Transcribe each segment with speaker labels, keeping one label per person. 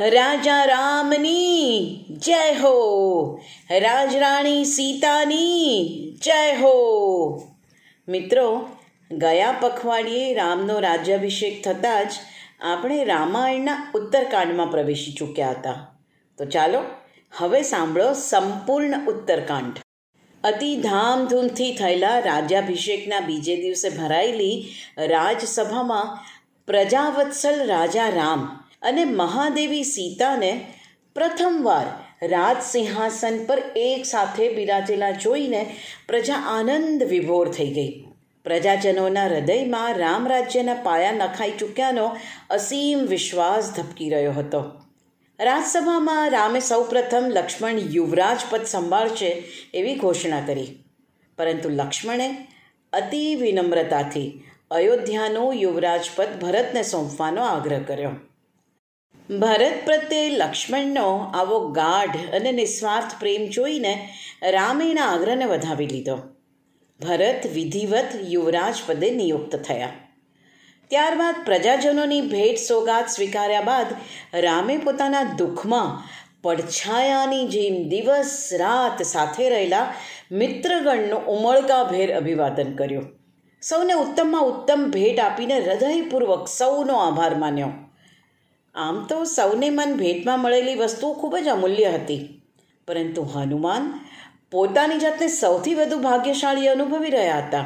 Speaker 1: રાજા રામની જય હો. રાજરાણી સીતાની જય હો. મિત્રો, ગયા પખવાડિયે રામનો રાજ્યાભિષેક થતાં જ આપણે રામાયણના ઉત્તરકાંડમાં પ્રવેશી ચૂક્યા હતા. તો ચાલો, હવે સાંભળો સંપૂર્ણ ઉત્તરકાંડ. અતિ ધામધૂમથી થયેલા રાજ્યાભિષેકના બીજે દિવસે ભરાયેલી રાજસભામાં પ્રજાવત્સલ રાજા રામ અને મહાદેવી સીતાને પ્રથમવાર રાજ સિંહાસન પર એક સાથે બિરાજેલા જોઈને પ્રજા આનંદ વિભોર થઈ ગઈ. પ્રજાજનોના હૃદયમાં રામ રાજ્યના પાયા નખાઈ ચૂક્યાનો અસીમ વિશ્વાસ ધબકી રહ્યો હતો. રાજસભામાં રામે સૌપ્રથમ લક્ષ્મણ યુવરાજ પદ સંભાળશે એવી ઘોષણા કરી. પરંતુ લક્ષ્મણે અતિ વિનમ્રતાથી અયોધ્યાનું યુવરાજ પદ ભરતને સોંપવાનો આગ્રહ કર્યો. ભરત પ્રત્યે લક્ષ્મણનો આવો ગાઢ અને નિસ્વાર્થ પ્રેમ જોઈને રામે એના આગ્રહને વધાવી લીધો. ભરત વિધિવત યુવરાજ પદે નિયુક્ત થયા. ત્યારબાદ પ્રજાજનોની ભેટ સોગાત સ્વીકાર્યા બાદ રામે પોતાના દુઃખમાં પડછાયાની જેમ દિવસ રાત સાથે રહેલા મિત્રગણનું ઉમળકાભેર અભિવાદન કર્યું. સૌને ઉત્તમમાં ઉત્તમ ભેટ આપીને હૃદયપૂર્વક સૌનો આભાર માન્યો. આમ તો સૌને મન ભેટમાં મળેલી વસ્તુઓ ખૂબ જ અમૂલ્ય હતી. પરંતુ હનુમાન પોતાની જાતને સૌથી વધુ ભાગ્યશાળી અનુભવી રહ્યા હતા.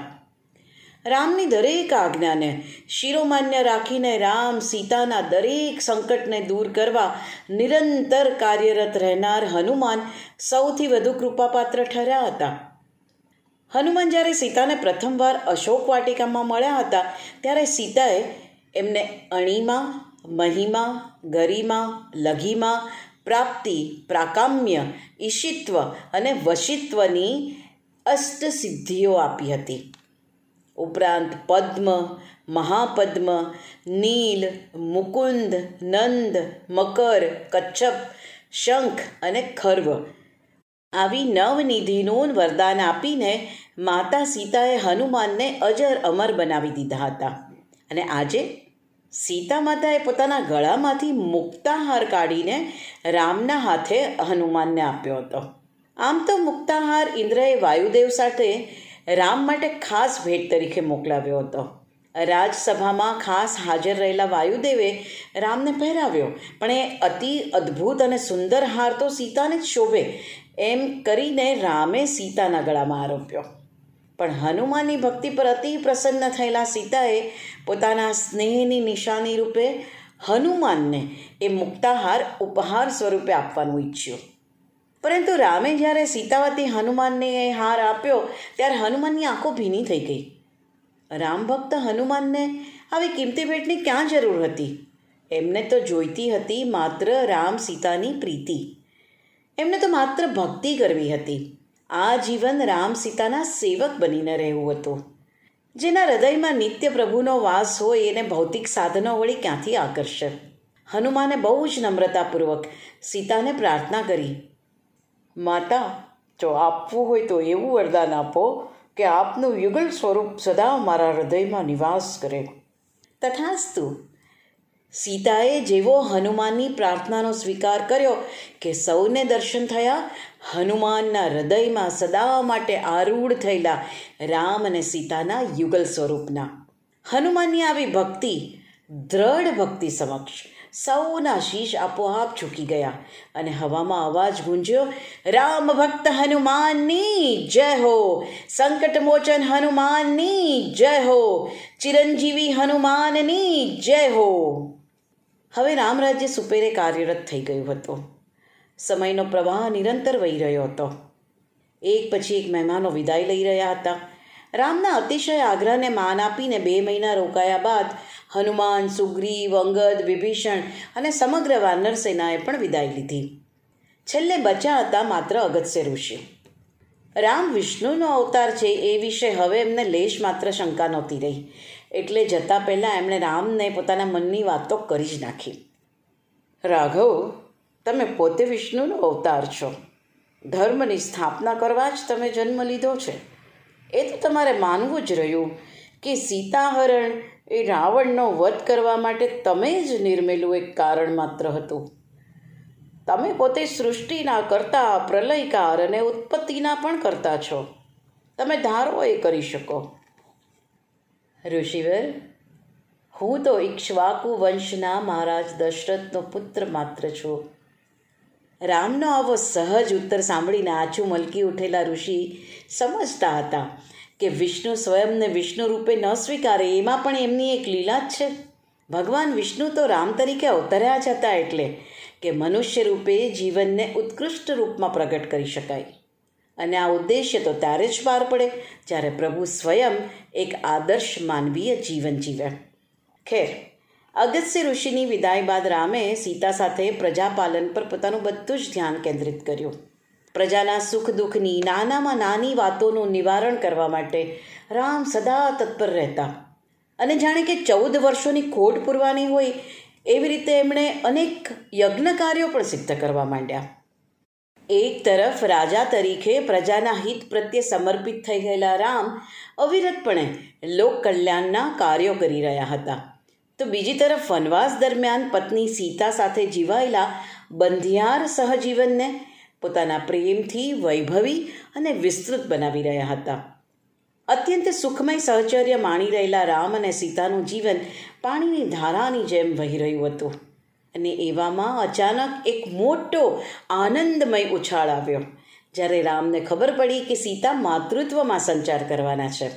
Speaker 1: રામની દરેક આજ્ઞાને શિરોમાન્ય રાખીને રામ સીતાના દરેક સંકટને દૂર કરવા નિરંતર કાર્યરત રહેનાર હનુમાન સૌથી વધુ કૃપાપાત્ર ઠર્યા હતા. હનુમાન જ્યારે સીતાને પ્રથમવાર અશોક વાટિકામાં મળ્યા હતા, ત્યારે સીતાએ એમને અણીમાં મહિમા, ગરિમા, લઘિમા, પ્રાપ્તિ, પ્રાકામ્ય, ઈશિત્વ અને વશિત્વની અષ્ટસિદ્ધિઓ આપી હતી. ઉપરાંત પદ્મ, મહાપદ્મ, નીલ, મુકુંદ, નંદ, મકર, કચ્છપ, શંખ અને ખર્વ. આવી નવનિધિનું વરદાન આપીને માતા સીતાએ હનુમાનને અજર અમર બનાવી દીધા હતા. અને આજે સીતા માતાએ પોતાના ગળામાંથી મુક્તાહાર કાઢીને રામના હાથે હનુમાનને આપ્યો હતો. આમ તો મુક્તાહાર ઇન્દ્રએ વાયુદેવ સાથે રામ માટે ખાસ ભેટ તરીકે મોકલાવ્યો હતો. રાજસભામાં ખાસ હાજર રહેલા વાયુદેવે રામને પહેરાવ્યો, પણ એ અતિ અદ્ભુત અને સુંદર હાર તો સીતાને જ શોભે એમ કરીને રામે સીતાના ગળામાં આરોપ્યો. પણ હનુમાનની ભક્તિ પર અતિ પ્રસન્ન થયેલા સીતાએ પોતાના સ્નેહની નિશાની રૂપે હનુમાનને એ મુક્તાહાર ઉપહાર સ્વરૂપે આપવાનું ઈચ્છ્યું. પરંતુ રામે જ્યારે સીતાવતી હનુમાનને એ હાર આપ્યો, ત્યારે હનુમાનની આંખો ભીની થઈ ગઈ. રામ ભક્ત હનુમાનને આવી કિંમતી ભેટની ક્યાં જરૂર હતી? એમને તો જોઈતી હતી માત્ર રામ સીતાની પ્રીતિ. એમને તો માત્ર ભક્તિ કરવી હતી. આ જીવન રામ સીતાના સેવક બનીને રહેવું હતું. જેના હૃદયમાં નિત્ય પ્રભુનો વાસ હોય એને ભૌતિક સાધનો વળી ક્યાંથી આકર્ષે? હનુમાને બહુ જ નમ્રતાપૂર્વક સીતાને પ્રાર્થના કરી. માતા, જો આપવું હોય તો એવું વરદાન આપો કે આપનું યુગલ સ્વરૂપ સદા મારા હૃદયમાં નિવાસ કરે. તથાસ્તુ સીતાએ જેવો હનુમાનની પ્રાર્થનાનો સ્વીકાર કર્યો કે સૌને દર્શન થયા, હનુમાનના હૃદયમાં સદા માટે આરૂઢ થયેલા રામ અને સીતાના યુગલ સ્વરૂપના. હનુમાનની આવી ભક્તિ, દ્રઢ ભક્તિ સમક્ષ સૌના શીશ આપોઆપ ઝૂકી ગયા અને હવામાં અવાજ ગુંજ્યો, રામ ભક્ત હનુમાનની જય હો, સંકટ મોચન હનુમાનની જય હો, ચિરંજીવી હનુમાનની જય હો. હવે રામ રાજ્ય સુપેરે કાર્યરત થઈ ગયું હતું. સમયનો પ્રવાહ નિરંતર વહી રહ્યો હતો. એક પછી એક મહેમાનો વિદાય લઈ રહ્યા હતા. રામના અતિશય આગ્રહને માન આપીને બે મહિના રોકાયા બાદ હનુમાન, સુગ્રીવ, અંગદ, વિભીષણ અને સમગ્ર વાનર સેનાએ પણ વિદાય લીધી. છેલ્લે બચ્યા હતા માત્ર અગત્ય ઋષિ. રામ વિષ્ણુનો અવતાર છે એ વિશે હવે એમને લેશ માત્ર શંકા નહોતી રહી. એટલે જતાં પહેલાં એમણે રામને પોતાના મનની વાતો કરી જ નાખી. રાઘવ, તમે પોતે વિષ્ણુનો અવતાર છો. ધર્મની સ્થાપના કરવા જ તમે જન્મ લીધો છે. એ તો તમારે માનવું જ રહ્યું કે સીતાહરણ એ રાવણનો વધ કરવા માટે તમે જ નિર્મેલું એક કારણ માત્ર હતું. તમે પોતે સૃષ્ટિના કરતા, પ્રલયકાર અને ઉત્પત્તિના પણ કરતા છો. તમે ધારો એ કરી શકો. ઋષિવર, હું તો ઇક્ષ્વાકુ વંશના મહારાજ દશરથનો પુત્ર માત્ર છું. રામનો આવો સહજ ઉત્તર સાંભળીને આછું મલકી ઉઠેલા ઋષિ સમજતા હતા કે વિષ્ણુ સ્વયંને વિષ્ણુ રૂપે ન સ્વીકારે, એમાં પણ એમની એક લીલા જ છે. ભગવાન વિષ્ણુ તો રામ તરીકે અવતર્યા જ હતા એટલે કે મનુષ્ય રૂપે જીવનને ઉત્કૃષ્ટ રૂપમાં પ્રગટ કરી શકાય. અને આ ઉદ્દેશ્ય તો ત્યારે જ પાર પડે જ્યારે પ્રભુ સ્વયં એક આદર્શ માનવીય જીવન જીવે. ખેર અગત્ય ઋષિની વિદાય બાદ રામે સીતા સાથે પ્રજાપાલન પર પોતાનું બધું જ ધ્યાન કેન્દ્રિત કર્યું. પ્રજાના સુખ દુઃખની નાનામાં નાની વાતોનું નિવારણ કરવા માટે રામ સદા તત્પર રહેતા. અને જાણે કે ચૌદ વર્ષોની ખોટ પૂરવાની હોય એવી રીતે એમણે અનેક યજ્ઞ કાર્યો પણ સિદ્ધ કરવા માંડ્યા. એક તરફ રાજા તરીકે પ્રજાના હિત પ્રત્યે સમર્પિત થઈ ગયેલા રામ અવિરતપણે લોક કલ્યાણના કાર્યો કરી રહ્યા હતા. તો બીજી તરફ વનવાસ દરમિયાન પત્ની સીતા સાથે જીવાયેલા બંધિયાર સહજીવનને પોતાના પ્રેમથી વૈભવી અને વિસ્તૃત બનાવી રહ્યા હતા. અત્યંત સુખમય સહચર્ય માણી રહેલા રામ અને સીતાનું જીવન પાણીની ધારાની જેમ વહી રહ્યું હતું. અને એવામાં અચાનક એક મોટો આનંદમય ઉછાળ આવ્યો. જ્યારે રામને ખબર પડી કે સીતા માતૃત્વમાં સંચાર કરવાના છે.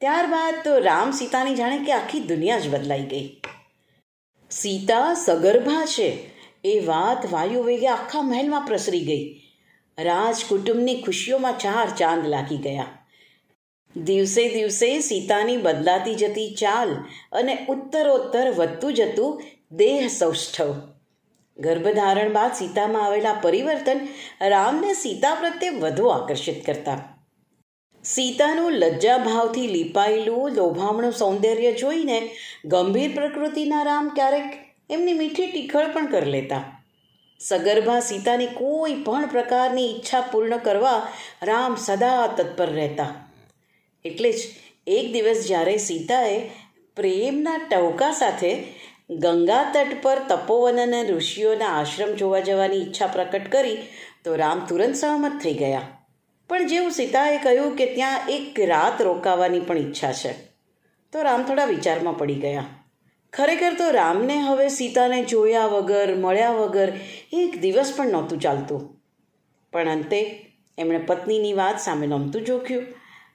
Speaker 1: ત્યારબાદ તો રામ સીતાની જાણે કે આખી દુનિયા જ બદલાઈ ગઈ. સીતા સગર્ભા છે. એ વાત વાયુ વેગે આખા મહેલમાં પ્રસરી ગઈ. રાજ કુટુંબની ખુશીઓમાં ચાર ચાંદ લાગી ગયા. દિવસે દિવસે સીતાની બદલાતી જતી ચાલ અને ઉત્તરોત્તર વધતું જતું દેહ સૌષ્ઠવ. ગર્ભધારણ બાદ સીતામાં આવેલા પરિવર્તન રામને સીતા પ્રત્યે વધુ આકર્ષિત કરતા. સીતાનું લજ્જાભાવથી લીપાયેલું લોભામણું સૌંદર્ય જોઈને ગંભીર પ્રકૃતિના રામ ક્યારેક એમની મીઠી ટીખળ પણ કરી લેતા. સગર્ભા સીતાની કોઈ પણ પ્રકારની ઈચ્છા પૂર્ણ કરવા રામ સદા તત્પર રહેતા. એટલે જ એક દિવસ જ્યારે સીતાએ પ્રેમના ટવકા સાથે ગંગા તટ પર તપોવન અને ઋષિઓના આશ્રમ જોવા જવાની ઈચ્છા પ્રકટ કરી તો રામ તુરંત સહમત થઈ ગયા. પણ જેવું સીતાએ કહ્યું કે ત્યાં એક રાત રોકાવાની પણ ઈચ્છા છે, તો રામ થોડા વિચારમાં પડી ગયા. ખરેખર તો રામને હવે સીતાને જોયા વગર, મળ્યા વગર એક દિવસ પણ નહોતું ચાલતું. પણ અંતે એમણે પત્નીની વાત સામે નમતું જોખ્યું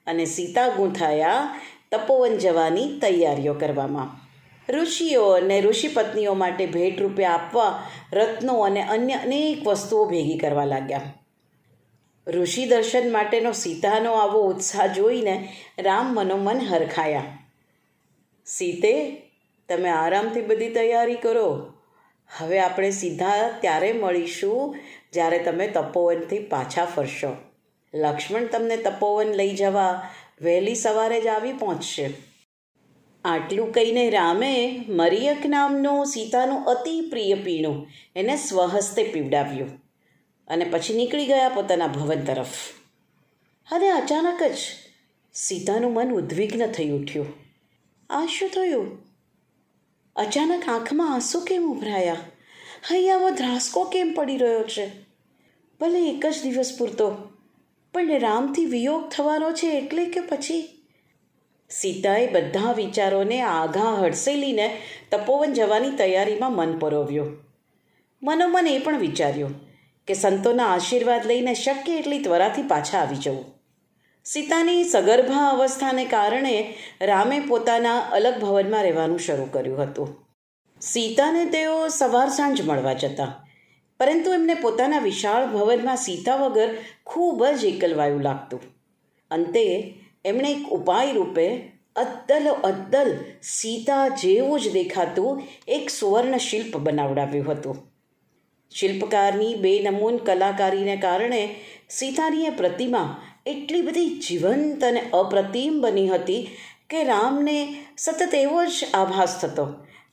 Speaker 1: અને સીતા ગૂંથાયા તપોવન જવાની તૈયારીઓ કરવામાં. ઋષિઓ અને ઋષિ પત્નીઓ માટે ભેટ રૂપે આપવા રત્નો અને અન્ય અનેક વસ્તુઓ ભેગી કરવા લાગ્યા. ઋષિ દર્શન માટેનો સીતાનો આવો ઉત્સાહ જોઈને રામ મનોમન હરખાયા. સીતે, તમે આરામથી બધી તૈયારી કરો. હવે આપણે સીધા ત્યારે મળીશું જ્યારે તમે તપોવનથી પાછા ફરશો. લક્ષ્મણ તમને તપોવન લઈ જવા વહેલી સવારે જ આવી પહોંચશે. આટલું કહીને રામે મરિયક નામનું સીતાનું અતિ પ્રિય પીણું એને સ્વહસ્તે પીવડાવ્યું અને પછી નીકળી ગયા પોતાના ભવન તરફ. અને અચાનક જ સીતાનું મન ઉદ્વિગ્ન થઈ ઉઠ્યું. આ શું થયું? અચાનક આંખમાં આંસુ કેમ ઉભરાયા? હૈયાવો ધ્રાસકો કેમ પડી રહ્યો છે? ભલે એક જ દિવસ પૂરતો, પણ રામથી વિયોગ થવાનો છે એટલે કે પછી સીતાએ બધા વિચારોને આઘા હડસેલીને તપોવન જવાની તૈયારીમાં મન પરોવ્યો. મનોમન એ પણ વિચાર્યું કે સંતોના આશીર્વાદ લઈને શક્ય એટલી ત્વરાથી પાછા આવી જવું. સીતાની સગર્ભા અવસ્થાને કારણે રામે પોતાના અલગ ભવનમાં રહેવાનું શરૂ કર્યું હતું. સીતાને તેઓ સવાર સાંજ મળવા જતા, પરંતુ એમને પોતાના વિશાળ ભવનમાં સીતા વગર ખૂબ જ એકલવાયું લાગતું. અંતે એમણે એક ઉપાય રૂપે અદ્દલ અદ્દલ સીતા જેવું જ દેખાતું એક સુવર્ણ શિલ્પ બનાવડાવ્યું હતું. શિલ્પકારની બેનમૂન કલાકારીને કારણે સીતાની એ પ્રતિમા એટલી બધી જીવંત અને અપ્રતિમ બની હતી કે રામને સતત એવો જ આભાસ થતો.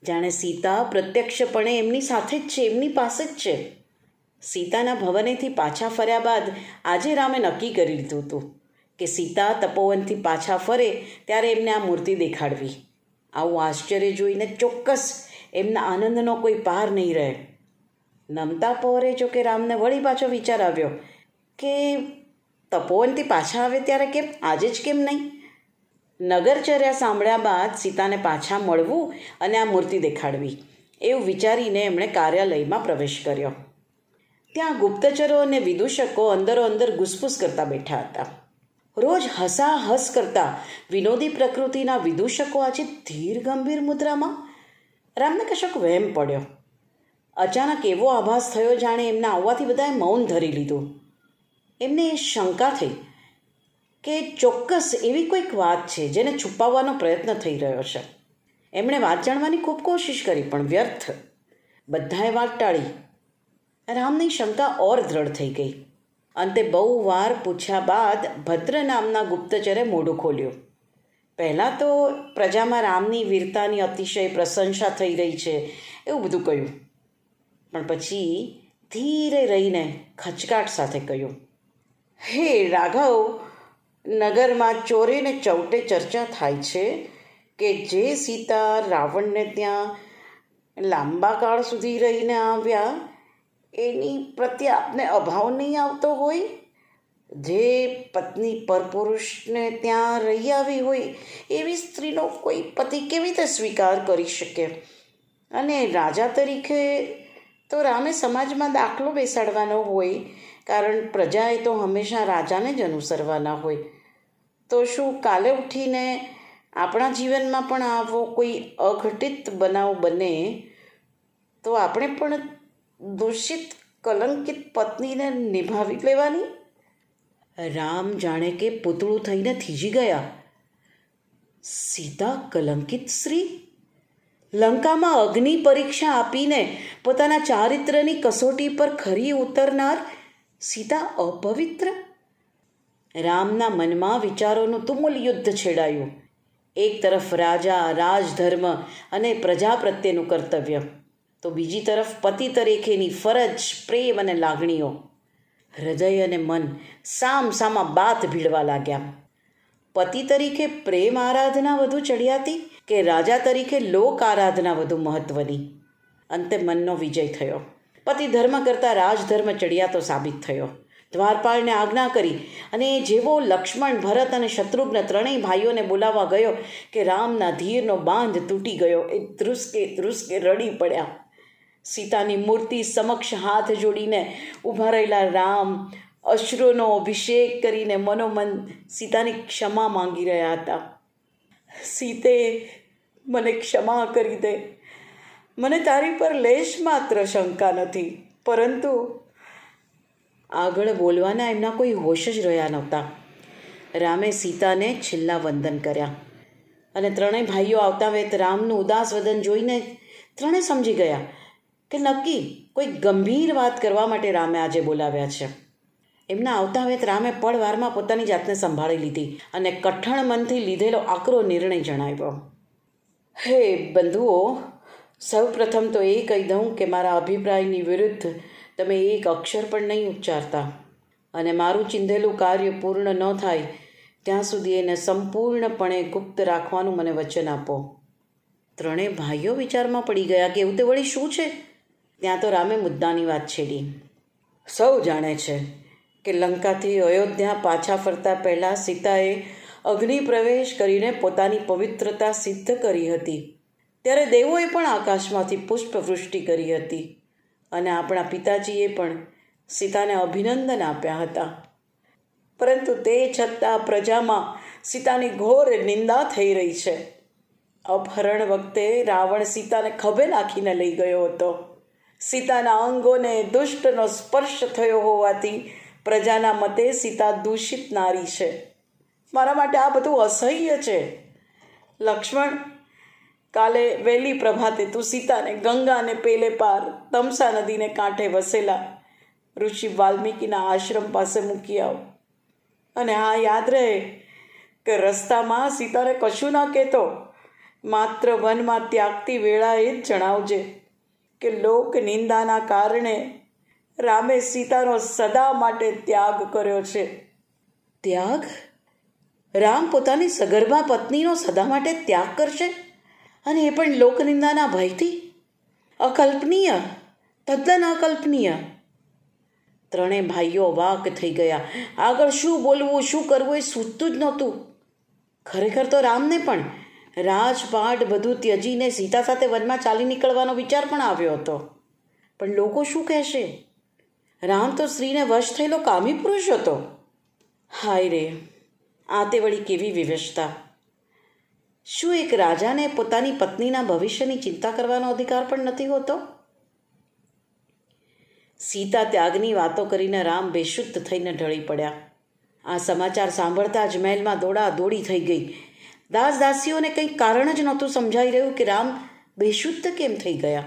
Speaker 1: જાણે સીતા પ્રત્યક્ષપણે એમની સાથે જ છે, એમની પાસે જ છે. સીતાના ભવનેથી પાછા ફર્યા બાદ આજે રામે નક્કી કરી લીધું હતું. કે સીતા તપોવનથી પાછા ફરે ત્યારે એમને આ મૂર્તિ દેખાડવી. આવું આશ્ચર્ય જોઈને ચોક્કસ એમના આનંદનો કોઈ પાર નહીં રહે. નમતા પહોરે જો કે રામને વળી પાછો વિચાર આવ્યો કે તપોવનથી પાછા આવે ત્યારે કેમ? આજે જ કેમ નહીં? નગરચર્યા સાંભળ્યા બાદ સીતાને પાછા મળવું અને આ મૂર્તિ દેખાડવી એવું વિચારીને એમણે કાર્યાલયમાં પ્રવેશ કર્યો. ત્યાં ગુપ્તચરો અને વિદૂષકો અંદરો અંદર ઘૂસફૂસ કરતા બેઠા હતા. રોજ હસાહસ કરતા વિનોદી પ્રકૃતિના વિદૂષકો આજે ધીર ગંભીર મુદ્રામાં. રામને કશોક વહેમ પડ્યો. અચાનક એવો આભાસ થયો જાણે એમના આવવાથી બધાએ મૌન ધરી લીધું. એમને શંકા થઈ કે ચોક્કસ એવી કોઈક વાત છે જેને છુપાવવાનો પ્રયત્ન થઈ રહ્યો છે. એમણે વાત જાણવાની ખૂબ કોશિશ કરી, પણ વ્યર્થ. બધાએ વાત ટાળી. રામની શંકા ઓર દ્રઢ થઈ ગઈ. અંતે બહુ વાર પૂછ્યા બાદ ભદ્ર નામના ગુપ્તચરે મોઢું ખોલ્યું. પહેલાં તો પ્રજામાં રામની વીરતાની અતિશય પ્રશંસા થઈ રહી છે, એવું બધું કહ્યું. પણ પછી ધીરે રહીને ખચકાટ સાથે કહ્યું, હે રાઘવ, નગરમાં ચોરે ને ચૌટે ચર્ચા થાય છે કે જે સીતા રાવણને ત્યાં લાંબા કાળ સુધી રહીને આવ્યા એની પ્રત્યે આપને અભાવ નહીં આવતો હોય. જે પત્ની પરપુરુષને ત્યાં રહી આવી હોય, એવી સ્ત્રીનો કોઈ પતિ કેવી રીતે સ્વીકાર કરી શકે? અને રાજા તરીકે તો રામે સમાજમાં દાખલો બેસાડવાનો હોય, કારણ પ્રજાએ તો હંમેશા રાજાને જ અનુસરવાના હોય. તો શું કાલે ઉઠીને આપણા જીવનમાં પણ આવો કોઈ અઘટિત બનાવ બને? તો આપણે પણ દૂષિત કલંકિત પત્નીને નિભાવી લેવાની? રામ જાણે કે પૂતળું થઈને થીજી ગયા. સીતા કલંકિત શ્રી લંકામાં અગ્નિ પરીક્ષા આપીને પોતાના ચારિત્રની કસોટી પર ખરી ઉતરનાર સીતા અપવિત્ર? રામના મનમાં વિચારોનું તુમુલ યુદ્ધ છેડાયું. એક તરફ રાજા, રાજધર્મ અને પ્રજા પ્રત્યેનું કર્તવ્ય. તો બીજી તરફ પતિ તરીકેની ફરજ, પ્રેમ અને લાગણીઓ. હૃદય અને મન સામ સામા બાત ભીડવા લાગ્યા. પતિ તરીકે પ્રેમ આરાધના વધુ ચડિયાતી કે રાજા તરીકે લોક આરાધના વધુ મહત્વની? અંતે મનનો વિજય થયો. પતિ ધર્મ કરતાં રાજધર્મ ચડિયાતો સાબિત થયો. દ્વારપાળને આજ્ઞા કરી અને જેવો લક્ષ્મણ, ભરત અને શત્રુઘ્ન ત્રણેય ભાઈઓને બોલાવવા ગયો કે રામના ધીરનો બાંધ તૂટી ગયો, એ ધ્રુસકે ધ્રુસકે રડી પડ્યા. સીતાની મૂર્તિ સમક્ષ હાથ જોડીને ઊભા રહેલા રામ અશ્રુનો અભિષેક કરીને મનોમન સીતાની ક્ષમા માંગી રહ્યા હતા. સીતે, મને ક્ષમા કરી દે. મને તારી પર લેશ માત્ર શંકા નથી, પરંતુ આગળ બોલવાના એમના કોઈ હોશ જ રહ્યા નહોતા. રામે સીતાને છેલ્લા વંદન કર્યા અને ત્રણેય ભાઈઓ આવતા વેત રામનું ઉદાસ વદન જોઈને ત્રણે સમજી ગયા. કે નક્કી કોઈ ગંભીર વાત કરવા માટે રામે આજે બોલાવ્યા છે? એમના આવતા વેત રામે પળવારમાં પોતાની જાતને સંભાળી લીધી અને કઠણ મનથી લીધેલો આકરો નિર્ણય જણાવ્યો. હે બંધુઓ સૌ પ્રથમ તો એ કહી દઉં કે મારા અભિપ્રાયની વિરુદ્ધ તમે એક અક્ષર પણ નહીં ઉચ્ચારતા. અને મારું ચિંધેલું કાર્ય પૂર્ણ ન થાય, ત્યાં સુધી એને સંપૂર્ણપણે ગુપ્ત રાખવાનું મને વચન આપો. ત્રણેય ભાઈઓ વિચારમાં પડી ગયા કે એવું તે વળી શું છે? ત્યાં તો રામે મુદ્દાની વાત છેડી. સૌ જાણે છે કે લંકાથી અયોધ્યા પાછા ફરતા પહેલાં સીતાએ અગ્નિ પ્રવેશ કરીને પોતાની પવિત્રતા સિદ્ધ કરી હતી. ત્યારે દેવોએ પણ આકાશમાંથી પુષ્પવૃષ્ટિ કરી હતી અને આપણા પિતાજીએ પણ સીતાને અભિનંદન આપ્યા હતા. પરંતુ તે છતાં પ્રજામાં સીતાની ઘોર નિંદા થઈ રહી છે. અપહરણ વખતે રાવણ સીતાને ખભે નાખીને લઈ ગયો હતો. સીતાના અંગોને દુષ્ટનો સ્પર્શ થયો હોવાથી પ્રજાના મતે સીતા દૂષિત નારી છે. મારા માટે આ બધું અસહ્ય છે. લક્ષ્મણ, કાલે વહેલી પ્રભાતે તું સીતાને ગંગાને પેલે પાર તમસા નદીને કાંઠે વસેલા ઋષિ વાલ્મીકીના આશ્રમ પાસે મૂકી આવ. અને હા, યાદ રહે કે રસ્તામાં સીતાને કશું ના કહેતો. માત્ર વનમાં ત્યાગતી વેળાએ જ જણાવજે. કે લોક નિંદાના કારણે રામે સીતાનો સદા માટે ત્યાગ કર્યો છે. ત્યાગ? રામ પોતાની સગર્ભા પત્નીનો સદા માટે ત્યાગ કરશે? અને એ પણ લોકનિંદાના ભયથી? અકલ્પનીય? તદ્દન અકલ્પનીય? ત્રણેય ભાઈઓ વાક થઈ ગયા. આગળ શું બોલવું, શું કરવું એ સૂચતું જ નહોતું. ખરેખર તો રામને પણ રાજપાટ બધું ત્યજીને સીતા સાથે વનમાં ચાલી નીકળવાનો વિચાર પણ આવ્યો હતો. પણ લોકો શું કહેશે? રામ તો સ્ત્રીને વશ થયેલો કામી પુરુષ હતો. હાય રે, આ તે વળી કેવી વિવશતા? શું એક રાજાને પોતાની પત્નીના ભવિષ્યની ચિંતા કરવાનો અધિકાર પણ નથી હોતો? સીતા ત્યાગની વાતો કરીને રામ બેશુદ્ધ થઈને ઢળી પડ્યા. આ સમાચાર સાંભળતા જ મહેલમાં દોડા દોડી થઈ ગઈ. દાસ દાસીઓને કંઈ કારણ જ નહોતું સમજાઈ રહ્યું કે રામ બેશુદ્ધ કેમ થઈ ગયા?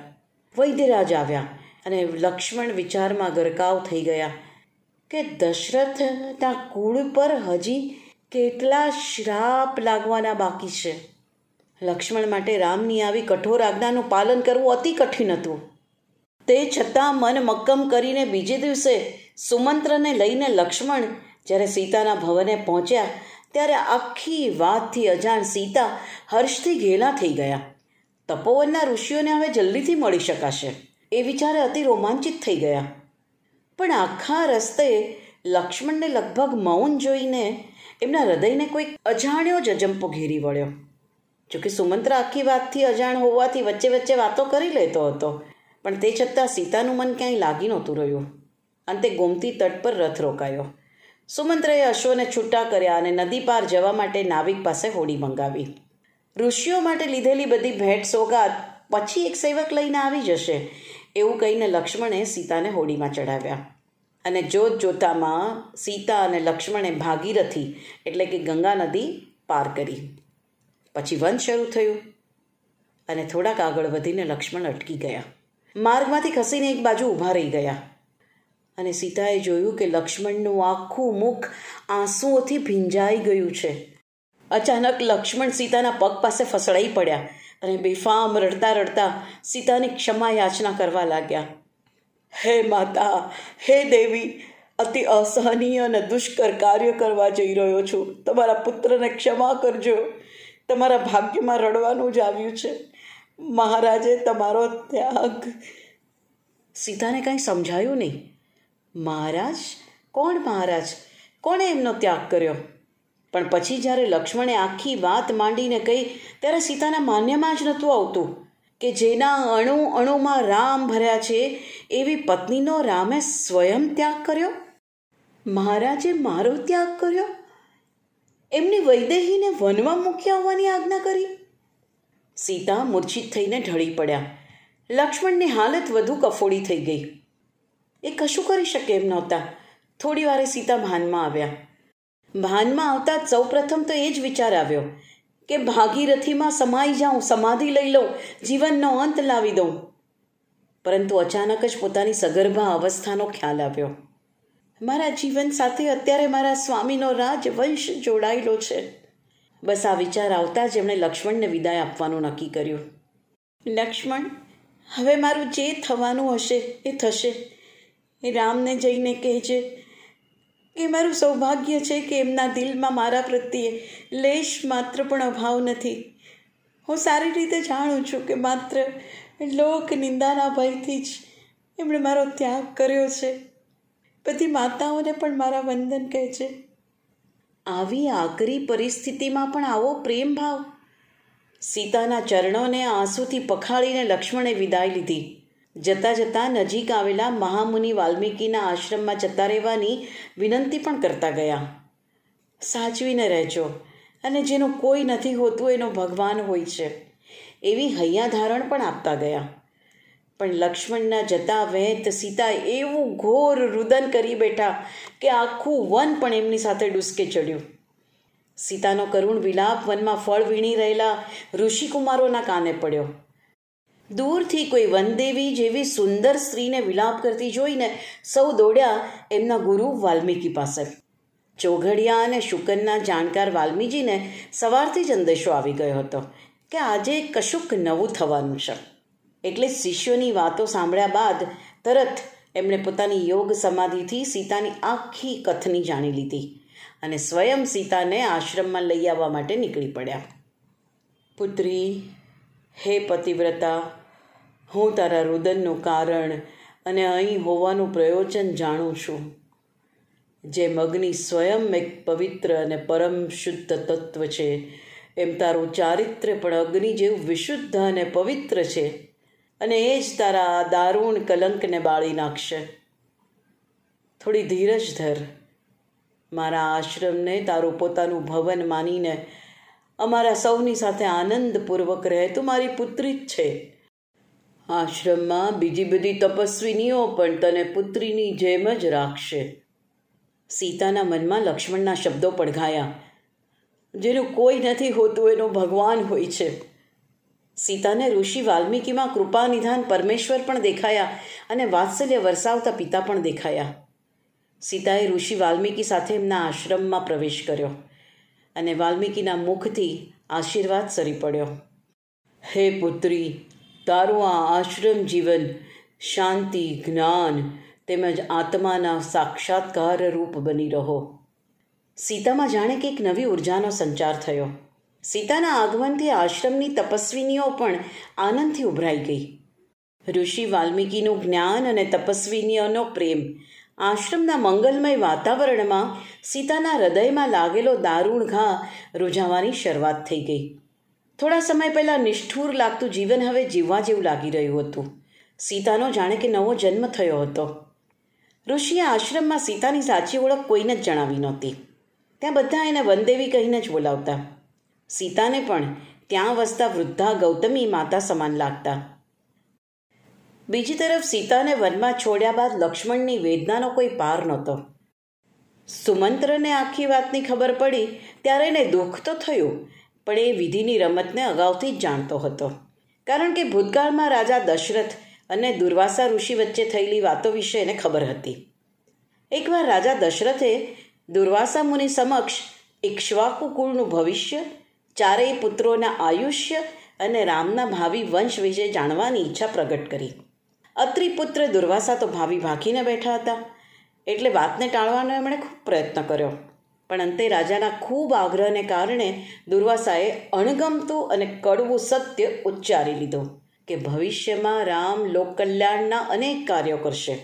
Speaker 1: વૈદ્યરાજ આવ્યા અને લક્ષ્મણ વિચારમાં ગરકાવ થઈ ગયા કે દશરથના કુળ પર હજી કેટલા શ્રાપ લાગવાના બાકી છે. લક્ષ્મણ માટે રામની આવી કઠોર આજ્ઞાનું પાલન કરવું અતિ કઠિન હતું. તે છતાં મન મક્કમ કરીને બીજે દિવસે સુમંત્રને લઈને લક્ષ્મણ જ્યારે સીતાના ભવને પહોંચ્યા ત્યારે આખી વાતથી અજાણ સીતા હર્ષથી ઘેલા થઈ ગયા. તપોવનના ઋષિઓને હવે જલ્દીથી મળી શકાશે એ વિચારે અતિ રોમાંચિત થઈ ગયા. પણ આખા રસ્તે લક્ષ્મણને લગભગ મૌન જોઈને એમના હૃદયને કોઈ અજાણ્યો જ અજંપો ઘેરી વળ્યો. જોકે સુમંત્ર આખી વાતથી અજાણ હોવાથી વચ્ચે વચ્ચે વાતો કરી લેતો હતો, પણ તે છતાં સીતાનું મન ક્યાંય લાગી નહોતું રહ્યું. અંતે ગોમતી તટ પર રથ રોકાયો. સુમંત્રએ અશ્વને છૂટા કર્યા અને નદી પાર જવા માટે નાવિક પાસે હોડી મંગાવી. ઋષિઓ માટે લીધેલી બધી ભેટ સોગાત પછી એક સેવક લઈને આવી જશે, એવું કહીને લક્ષ્મણે સીતાને હોડીમાં ચડાવ્યા અને જોત જોતામાં સીતા અને લક્ષ્મણે ભાગીરથી, એટલે કે ગંગા નદી પાર કરી. પછી વન શરૂ થયું અને થોડાક આગળ વધીને લક્ષ્મણ અટકી ગયા. માર્ગમાંથી ખસીને એક બાજુ ઊભા રહી ગયા. અને સીતાએ જોયું કે લક્ષ્મણનું આખું મુખ આંસુઓથી ભીંજાઈ ગયું છે. અચાનક લક્ષ્મણ સીતાના પગ પાસે ફસડાઈ પડ્યા અને બેફામ રડતા રડતા સીતાની ક્ષમા યાચના કરવા લાગ્યા. હે માતા, હે દેવી, અતિ અસહનીય અને દુષ્કર કાર્ય કરવા જઈ રહ્યો છું. તમારા પુત્રને ક્ષમા કરજો. તમારા ભાગ્યમાં રડવાનું જ આવ્યું છે. મહારાજે તમારો ત્યાગ. સીતાને કાંઈ સમજાયું નહીં. મહારાજ? કોણ મહારાજ? કોણે એમનો ત્યાગ કર્યો? પણ પછી જ્યારે લક્ષ્મણે આખી વાત માંડીને કહી, ત્યારે સીતાના માન્યમાં જ નહોતું આવતું કે જેના અણુ અણુમાં રામ ભર્યા છે, એવી પત્નીનો રામે સ્વયં ત્યાગ કર્યો? મહારાજે મારો ત્યાગ કર્યો? એમની વૈદેહીને વનમાં મૂક્યા હોવાની આજ્ઞા કરી? સીતા મૂર્છિત થઈને ઢળી પડ્યા. લક્ષ્મણની હાલત વધુ કફોડી થઈ ગઈ. એ કશું કરી શકે એમ નહોતા. થોડી વારે સીતા ભાનમાં આવ્યા. ભાનમાં આવતા સૌપ્રથમ તો એ જ વિચાર આવ્યો કે ભાગીરથીમાં સમાઈ જાઉં, સમાધિ લઈ લઉં, જીવનનો અંત લાવી દઉં. પરંતુ અચાનક જ પોતાની સગર્ભા અવસ્થાનો ખ્યાલ આવ્યો. મારા જીવન સાથે અત્યારે મારા સ્વામીનો રાજવંશ જોડાયેલો છે. બસ આ વિચાર આવતા જ એમણે લક્ષ્મણને વિદાય આપવાનું નક્કી કર્યું. લક્ષ્મણ, હવે મારું જે થવાનું હશે એ થશે. એ રામને જઈને કહેજે એ મારું સૌભાગ્ય છે કે એમના દિલમાં મારા પ્રત્યે લેશ માત્ર પણ અભાવ નથી. હું સારી રીતે જાણું છું કે માત્ર લોક નિંદાના ભયથી જ એમણે મારો ત્યાગ કર્યો છે. બધી માતાઓને પણ મારા વંદન કહે છે, આવી આકરી પરિસ્થિતિમાં પણ આવો પ્રેમ ભાવ સીતાના ચરણોને આંસુથી પખાળીને લક્ષ્મણે વિદાય લીધી. જતાં જતાં નજીક આવેલા મહામુનિ વાલ્મીકીના આશ્રમમાં જતા રહેવાની વિનંતી પણ કરતા ગયા. સાચવીને રહેજો અને જેનું કોઈ નથી હોતું એનો ભગવાન હોય છે. એવી હૈયા ધારણ પણ આપતા ગયા. પણ લક્ષ્મણના જતા વહેત સીતા એવું ઘોર રુદન કરી બેઠા કે આખું વન પણ એમની સાથે ડૂસકે ચડ્યું. સીતાનો કરુણ વિલાપ વનમાં ફળ વીણી રહેલા ઋષિકુમારોના કાને પડ્યો. દૂરથી કોઈ વનદેવી જેવી સુંદર સ્ત્રીને વિલાપ કરતી જોઈને સૌ દોડ્યા એમના ગુરુ વાલ્મીકી પાસે. ચોઘડિયા અને શુકનના જાણકાર વાલ્મીજીને સવારથી જ અંદેશો આવી ગયો હતો કે આજે કશુંક નવું થવાનું છે. એટલે શિષ્યોની વાતો સાંભળ્યા બાદ તરત એમણે પોતાની યોગ સમાધિથી સીતાની આખી કથની જાણી લીધી અને સ્વયં સીતાને આશ્રમમાં લઈ આવવા માટે નીકળી પડ્યા. પુત્રી હે પતિવ્રતા, હું તારા રુદનનું કારણ અને અહીં હોવાનું પ્રયોજન જાણું છું. જે મગની સ્વયં એક પવિત્ર અને પરમ શુદ્ધ તત્વ છે, એમ તારું ચારિત્ર્ય પણ અગ્નિ જેવું વિશુદ્ધ અને પવિત્ર છે અને એ જ તારા દારૂણ કલંકને બાળી નાખશે. થોડી ધીરજ ધર. મારા આશ્રમને તારું પોતાનું ભવન માનીને અમારા સૌની સાથે આનંદપૂર્વક રહે તું મારી પુત્રી જ છે. આશ્રમમાં બીજી બધી તપસ્વીનીઓ પણ તને પુત્રીની જેમ જ રાખશે. સીતાના મનમાં લક્ષ્મણના શબ્દો પડઘાયા. જેનું કોઈ નથી હોતું એનો ભગવાન હોય છે. સીતાને ઋષિ વાલ્મીકીમાં કૃપા નિધાન પરમેશ્વર પણ દેખાયા અને વાત્સલ્ય વરસાવતા પિતા પણ દેખાયા. સીતાએ ઋષિ વાલ્મીકી સાથે એમના આશ્રમમાં પ્રવેશ કર્યો. અને વાલ્મીકીના મુખથી આશીર્વાદ સરી પડ્યો. હે પુત્રી, તારું આ આશ્રમ જીવન, શાંતિ, જ્ઞાન તેમજ આત્માના સાક્ષાત્કાર રૂપ બની રહો. સીતામાં જાણે કે એક નવી ઉર્જાનો સંચાર થયો. સીતાના આગમનથી આશ્રમની તપસ્વીનીઓ પણ આનંદથી ઉભરાઈ ગઈ. ઋષિ વાલ્મીકીનું જ્ઞાન અને તપસ્વીનીઓનો પ્રેમ આશ્રમના મંગલમય વાતાવરણમાં સીતાના હૃદયમાં લાગેલો દારૂણ ઘા રૂઝાવાની શરૂઆત થઈ ગઈ. થોડા સમય પહેલાં નિષ્ઠુર લાગતું જીવન હવે જીવવા જેવું લાગી રહ્યું હતું. સીતાનો જાણે કે નવો જન્મ થયો હતો. ઋષિએ આશ્રમમાં સીતાની સાચી ઓળખ કોઈને જ જણાવી નહોતી. ત્યાં બધા એને વનદેવી કહીને જ બોલાવતા. સીતાને પણ ત્યાં વસતા વૃદ્ધા ગૌતમી માતા સમાન લાગતા. બીજી તરફ સીતાને વનમાં છોડ્યા બાદ લક્ષ્મણની વેદનાનો કોઈ પાર નહોતો. સુમંત્રને આખી વાતની ખબર પડી ત્યારે એને દુઃખ તો થયું, પણ એ વિધિની રમતને અગાઉથી જ જાણતો હતો. કારણ કે ભૂતકાળમાં રાજા દશરથ અને દુર્વાસા ઋષિ વચ્ચે થયેલી વાતો વિશે એને ખબર હતી. એકવાર રાજા દશરથે દુર્વાસા મુનિ સમક્ષ ઇક્ષ્વાકુ કુળનું ભવિષ્ય, ચારેય પુત્રોના આયુષ્ય અને રામના ભાવિ વંશ વિશે જાણવાની ઈચ્છા પ્રગટ કરી. અત્રિ પુત્ર દુર્વાસા તો ભાવી ભાખીને બેઠા હતા. એટલે વાતને ટાળવાનો એમણે ખૂબ પ્રયત્ન કર્યો. પણ અંતે રાજાના ખૂબ આગ્રહને કારણે દુર્વાસાએ અણગમતું અને કડવું સત્ય ઉચ્ચારી લીધું કે ભવિષ્યમાં રામ લોકકલ્યાણના અનેક કાર્યો કરશે.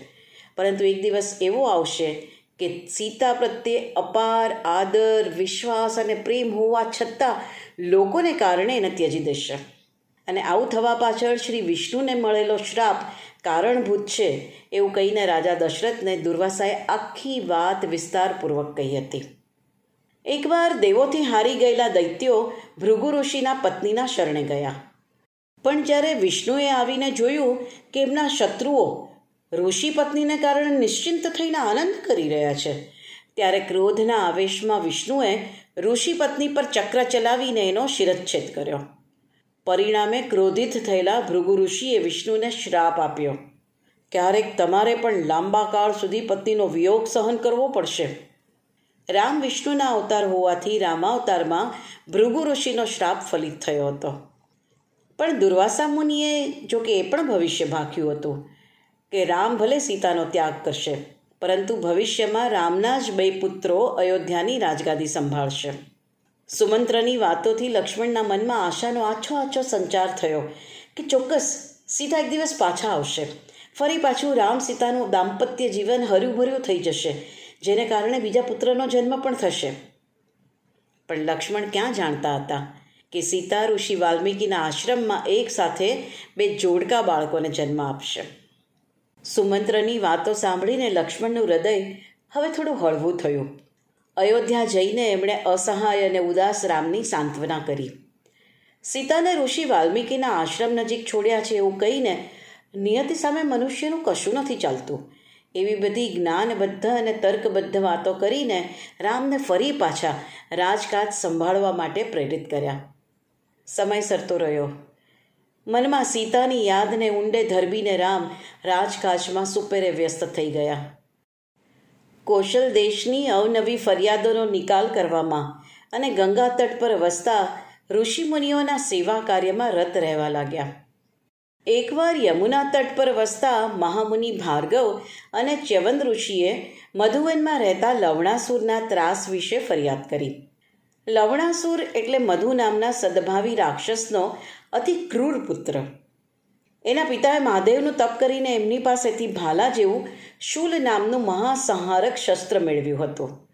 Speaker 1: પરંતુ એક દિવસ એવો આવશે કે સીતા પ્રત્યે અપાર આદર, વિશ્વાસ અને પ્રેમ હોવા છતાં લોકોને કારણે એને ત્યજી દેશે. અને આવું થવા પાછળ શ્રી વિષ્ણુને મળેલો શ્રાપ કારણભૂત છે એવું કહીને રાજા દશરથને દુર્વાસાએ આખી વાત વિસ્તારપૂર્વક કહી હતી. એકવાર દેવોથી હારી ગયેલા દૈત્યો ભૃગુ ઋષિના પત્નીના શરણે ગયા. પણ જ્યારે વિષ્ણુએ આવીને જોયું કે એમના શત્રુઓ ઋષિ પત્નીને કારણે નિશ્ચિંત થઈને આનંદ કરી રહ્યા છે, ત્યારે ક્રોધના આવેશમાં વિષ્ણુએ ઋષિ પત્ની પર ચક્ર ચલાવીને એનો શિરચ્છેદ કર્યો. પરિણામે ક્રોધિત થયેલા ભૃગુ ઋષિએ વિષ્ણુને શ્રાપ આપ્યો. ક્યારેક તમારે પણ લાંબા કાળ સુધી પત્નીનો વિયોગ સહન કરવો પડશે. રામ વિષ્ણુના અવતાર હોવાથી રામાવતારમાં ભૃગુ ઋષિનો શ્રાપ ફલિત થયો હતો. પણ દુર્વાસા મુનિએ જો કે એ પણ ભવિષ્ય ભાખ્યું હતું કે રામ ભલે સીતાનો ત્યાગ કરશે, પરંતુ ભવિષ્યમાં રામના જ બે પુત્રો અયોધ્યાની રાજગાદી સંભાળશે. સુમંત્રની વાતોથી લક્ષ્મણના મનમાં આશાનો આછો આછો સંચાર થયો કે ચોક્કસ સીતા એક દિવસ પાછા આવશે. ફરી પાછું રામ સીતાનું દાંપત્ય જીવન હર્યુભર્યું થઈ જશે, જેને કારણે બીજા પુત્રનો જન્મ પણ થશે. પણ લક્ષ્મણ ક્યાં જાણતા હતા કે સીતા ઋષિ વાલ્મીકીના આશ્રમમાં એક સાથે બે જોડકા બાળકોને જન્મ આપશે? સુમંત્રની વાતો સાંભળીને લક્ષ્મણનું હૃદય હવે થોડું હળવું થયું. અયોધ્યા જઈને એમણે અસહાય અને ઉદાસ રામની સાંત્વના કરી. સીતાને ઋષિ વાલ્મીકીના આશ્રમ નજીક છોડ્યા છે એવું કહીને નિયતિ સામે મનુષ્યનું કશું નથી ચાલતું. એવી બધી જ્ઞાનબદ્ધ અને તર્કબદ્ધ વાતો કરીને રામને ફરી પાછા રાજકાજ સંભાળવા માટે પ્રેરિત કર્યા. સમય સરતો રહ્યો. મનમાં સીતાની યાદને ઊંડે ધરબીને રામ રાજકાજમાં સુપેરે વ્યસ્ત થઈ ગયા. કૌશલ દેશની અવનવી ફરિયાદોનો નિકાલ કરવામાં અને ગંગા તટ પર વસતા ઋષિમુનિઓના સેવા કાર્યમાં રત રહેવા લાગ્યા. એકવાર યમુના તટ પર વસતા મહામુનિ ભાર્ગવ અને ચ્યવન ઋષિએ મધુવનમાં રહેતા લવણાસુરના ત્રાસ વિશે ફરિયાદ કરી. લવણાસુર એટલે મધુ નામના સદભાવી રાક્ષસનો અતિ ક્રૂર પુત્ર. એના પિતાએ મહાદેવનું તપ કરીને એમની પાસેથી ભાલા જેવું શૂલ નામનું મહાસંહારક શસ્ત્ર મેળવ્યું હતું.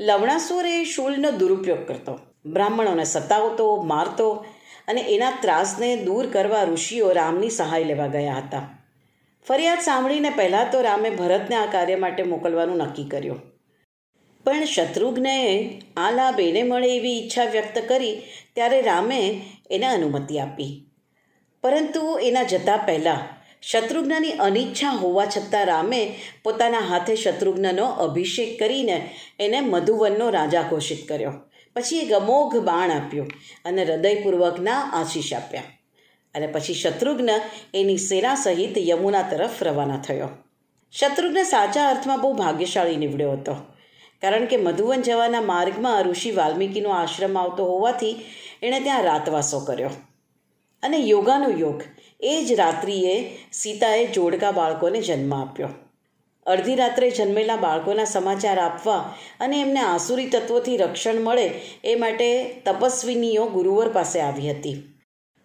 Speaker 1: લવણાસુર એ શૂલનો દુરુપયોગ કરતો. બ્રાહ્મણોને સતાવતો, મારતો અને એના ત્રાસને દૂર કરવા ઋષિઓ રામની સહાય લેવા ગયા હતા. ફરિયાદ સાંભળીને પહેલાં તો રામે ભરતને આ કાર્ય માટે મોકલવાનું નક્કી કર્યું. પણ શત્રુઘ્નએ આ લાભ એને મળે એવી ઈચ્છા વ્યક્ત કરી ત્યારે રામે એને અનુમતિ આપી. પરંતુ એના જતાં પહેલાં શત્રુઘ્નની અનિચ્છા હોવા છતાં રામે પોતાના હાથે શત્રુઘ્નનો અભિષેક કરીને એને મધુવનનો રાજા ઘોષિત કર્યો. પછી એક અમોઘ બાણ આપ્યું અને હૃદયપૂર્વકના આશીષ આપ્યા. અને પછી શત્રુઘ્ન એની સેના સહિત યમુના તરફ રવાના થયો. શત્રુઘ્ન સાચા અર્થમાં બહુ ભાગ્યશાળી નીવડ્યો હતો. કારણ કે મધુવન જવાના માર્ગમાં ઋષિ વાલ્મીકીનો આશ્રમ આવતો હોવાથી એણે ત્યાં રાતવાસો કર્યો. અને યોગાનો યોગ એ જ રાત્રિએ સીતાએ જોડકા બાળકોને જન્મ આપ્યો. અડધી રાત્રે જન્મેલા બાળકોના સમાચાર આપવા અને એમને આસુરી તત્વોથી રક્ષણ મળે એ માટે તપસ્વિનીઓ ગુરુવર પાસે આવી હતી.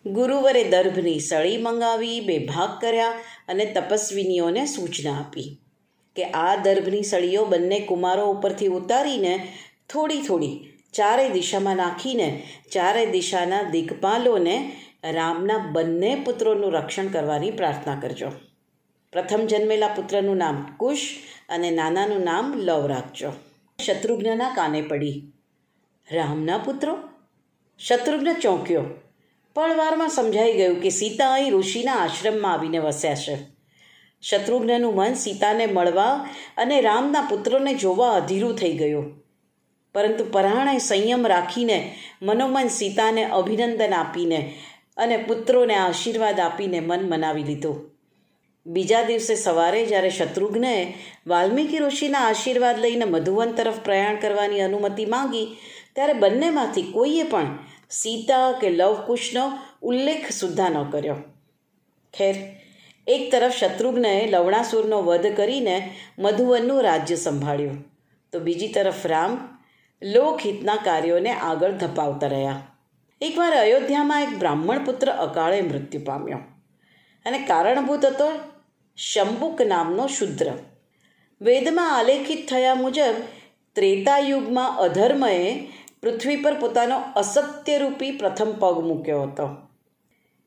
Speaker 1: ગુરુવરે દર્ભની સળી મંગાવી, બે ભાગ કર્યા અને તપસ્વિનીઓને સૂચના આપી કે આ દર્ભની સળીઓ બંને કુમારો ઉપરથી ઉતારીને થોડી થોડી ચારે દિશામાં નાખીને ચારે દિશાના દિગ્પાલોને રામના બંને પુત્રોનું રક્ષણ કરવાની પ્રાર્થના કરજો. પ્રથમ જન્મેલા પુત્રનું નામ કુશ અને નાનાનું નામ લવ રાખજો. શત્રુઘ્નના કાને પડી. રામના પુત્રો? શત્રુઘ્ન ચોંક્યો. પળવારમાં સમજાઈ ગયું કે સીતા અહીં ઋષિના આશ્રમમાં આવીને વસ્યા છે શત્રુઘ્નનું મન સીતાને મળવા અને રામના પુત્રોને જોવા અધીરું થઈ ગયું. પરંતુ પરાણે સંયમ રાખીને મનોમન સીતાને અભિનંદન આપીને અને પુત્રોને આશીર્વાદ આપીને મન મનાવી લીધું. બીજા દિવસે સવારે જ્યારે શત્રુઘ્નએ વાલ્મીકી ઋષિના આશીર્વાદ લઈને મધુવન તરફ પ્રયાણ કરવાની અનુમતિ માંગી, ત્યારે બંનેમાંથી કોઈએ પણ સીતા કે લવકુશનો ઉલ્લેખ સુદ્ધા ન કર્યો. ખેર, એક તરફ શત્રુઘ્નએ લવણાસુરનો વધ કરીને મધુવનનું રાજ્ય સંભાળ્યું, તો બીજી તરફ રામ લોકહિતના કાર્યોને આગળ ધપાવતા રહ્યા. એકવાર અયોધ્યામાં એક બ્રાહ્મણ પુત્ર અકાળે મૃત્યુ પામ્યો. અને કારણભૂત હતો શંબુક નામનો શુદ્ર. વેદમાં આલેખિત થયા મુજબ, ત્રેતાયુગમાં અધર્મએ પૃથ્વી પર પોતાનો અસત્યરૂપી પ્રથમ પગ મૂક્યો હતો.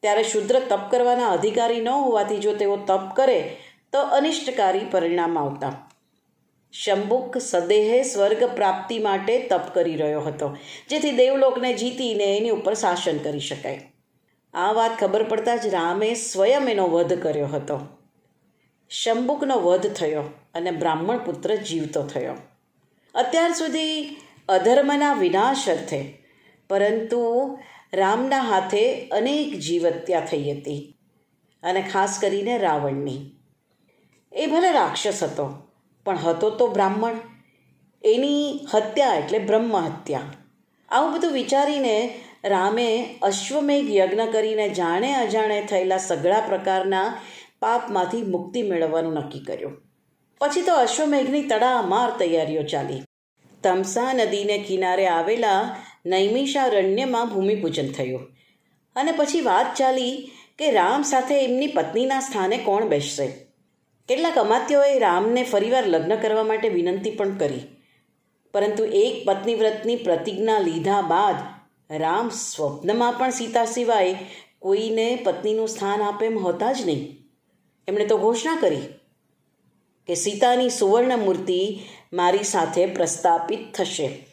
Speaker 1: ત્યારે શુદ્ર તપ કરવાના અધિકારી ન હોવાથી જો તેઓ તપ કરે, તો અનિષ્ટકારી પરિણામ આવતા. શંબુક સદેહે સ્વર્ગ પ્રાપ્તિ માટે તપ કરી રહ્યો હતો. જેથી દેવલોકને જીતીને એની ઉપર શાસન કરી શકાય. આ વાત ખબર પડતા જ રામે સ્વયં એનો વધ કર્યો હતો. શંબુકનો વધ થયો અને બ્રાહ્મણ પુત્ર જીવતો થયો. અત્યાર સુધી અધર્મના વિનાશ અર્થે, પરંતુ રામના હાથે અનેક જીવત્યા થઈ હતી અને ખાસ કરીને રાવણની. એ ભલે રાક્ષસ હતો પણ હતો તો બ્રાહ્મણ. એની હત્યા એટલે બ્રહ્મ હત્યા આવું બધું વિચારીને રામે અશ્વમેઘ યજ્ઞ કરીને જાણે અજાણે થયેલા સઘળા પ્રકારના પાપમાંથી મુક્તિ મેળવવાનું નક્કી કર્યું. પછી તો અશ્વમેઘની તડામાર તૈયારીઓ ચાલી. તમસા નદીને કિનારે આવેલા નૈમિષારણ્યમાં ભૂમિપૂજન થયું. અને પછી વાત ચાલી કે રામ સાથે એમની પત્નીના સ્થાને કોણ બેસશે? કેટલાક અમાત્યોએ રામને ફરીવાર લગ્ન કરવા માટે વિનંતી પણ કરી. પરંતુ એક પત્નીવ્રતની પ્રતિજ્ઞા લીધા બાદ રામ સ્વપ્નમાં પણ સીતા સિવાય કોઈને પત્નીનું સ્થાન આપે એમ હોતા જ નહીં. એમણે તો ઘોષણા કરી કે સીતાની સુવર્ણ મૂર્તિ મારી સાથે પ્રસ્થાપિત થશે.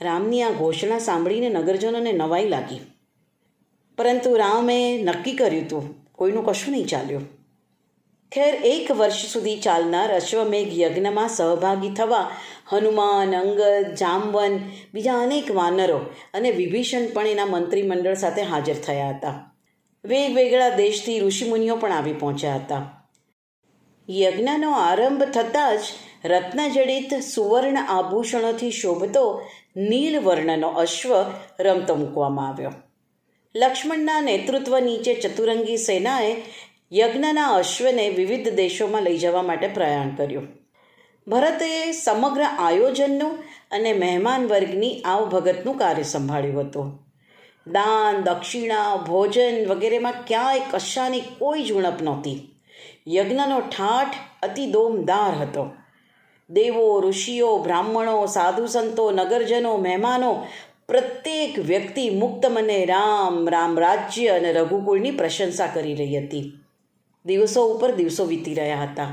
Speaker 1: રામની આ ઘોષણા સાંભળીને નગરજનોને નવાઈ લાગી. પરંતુ રામે નક્કી કર્યું હતું, કોઈનું કશું નહીં ચાલ્યું. ખેર એક વર્ષ સુધી ચાલનાર અશ્વમેઘ યજ્ઞમાં સહભાગી થવા હનુમાન અંગદ જામવન, બીજા અનેક વાનરો અને વિભીષણ પણ એના મંત્રીમંડળ સાથે હાજર થયા હતા. વેગવેગળા દેશથી ઋષિમુનિઓ પણ આવી પહોંચ્યા હતા. યજ્ઞનો આરંભ થતાં જ રત્નજડિત સુવર્ણ આભૂષણોથી શોભતો નીલ વર્ણનો અશ્વ રમતો મૂકવામાં આવ્યો. લક્ષ્મણના નેતૃત્વ નીચે ચતુરંગી સેનાએ યજ્ઞના અશ્વને વિવિધ દેશોમાં લઈ જવા માટે પ્રયાણ કર્યું. ભરતે સમગ્ર આયોજનનું અને મહેમાન વર્ગની આવભગતનું કાર્ય સંભાળ્યું હતું. દાન, દક્ષિણા, ભોજન વગેરેમાં ક્યાંય કશાની કોઈ જ ઉણપ નહોતી. યજ્ઞનો ઠાઠ અતિ દોમદાર હતો. દેવો, ઋષિઓ, બ્રાહ્મણો, સાધુ સંતો, નગરજનો, મહેમાનો, પ્રત્યેક વ્યક્તિ મુક્ત મને રામ રામ રાજ્ય અને રઘુકુળની પ્રશંસા કરી રહી હતી. દિવસો ઉપર દિવસો વીતી રહ્યા હતા.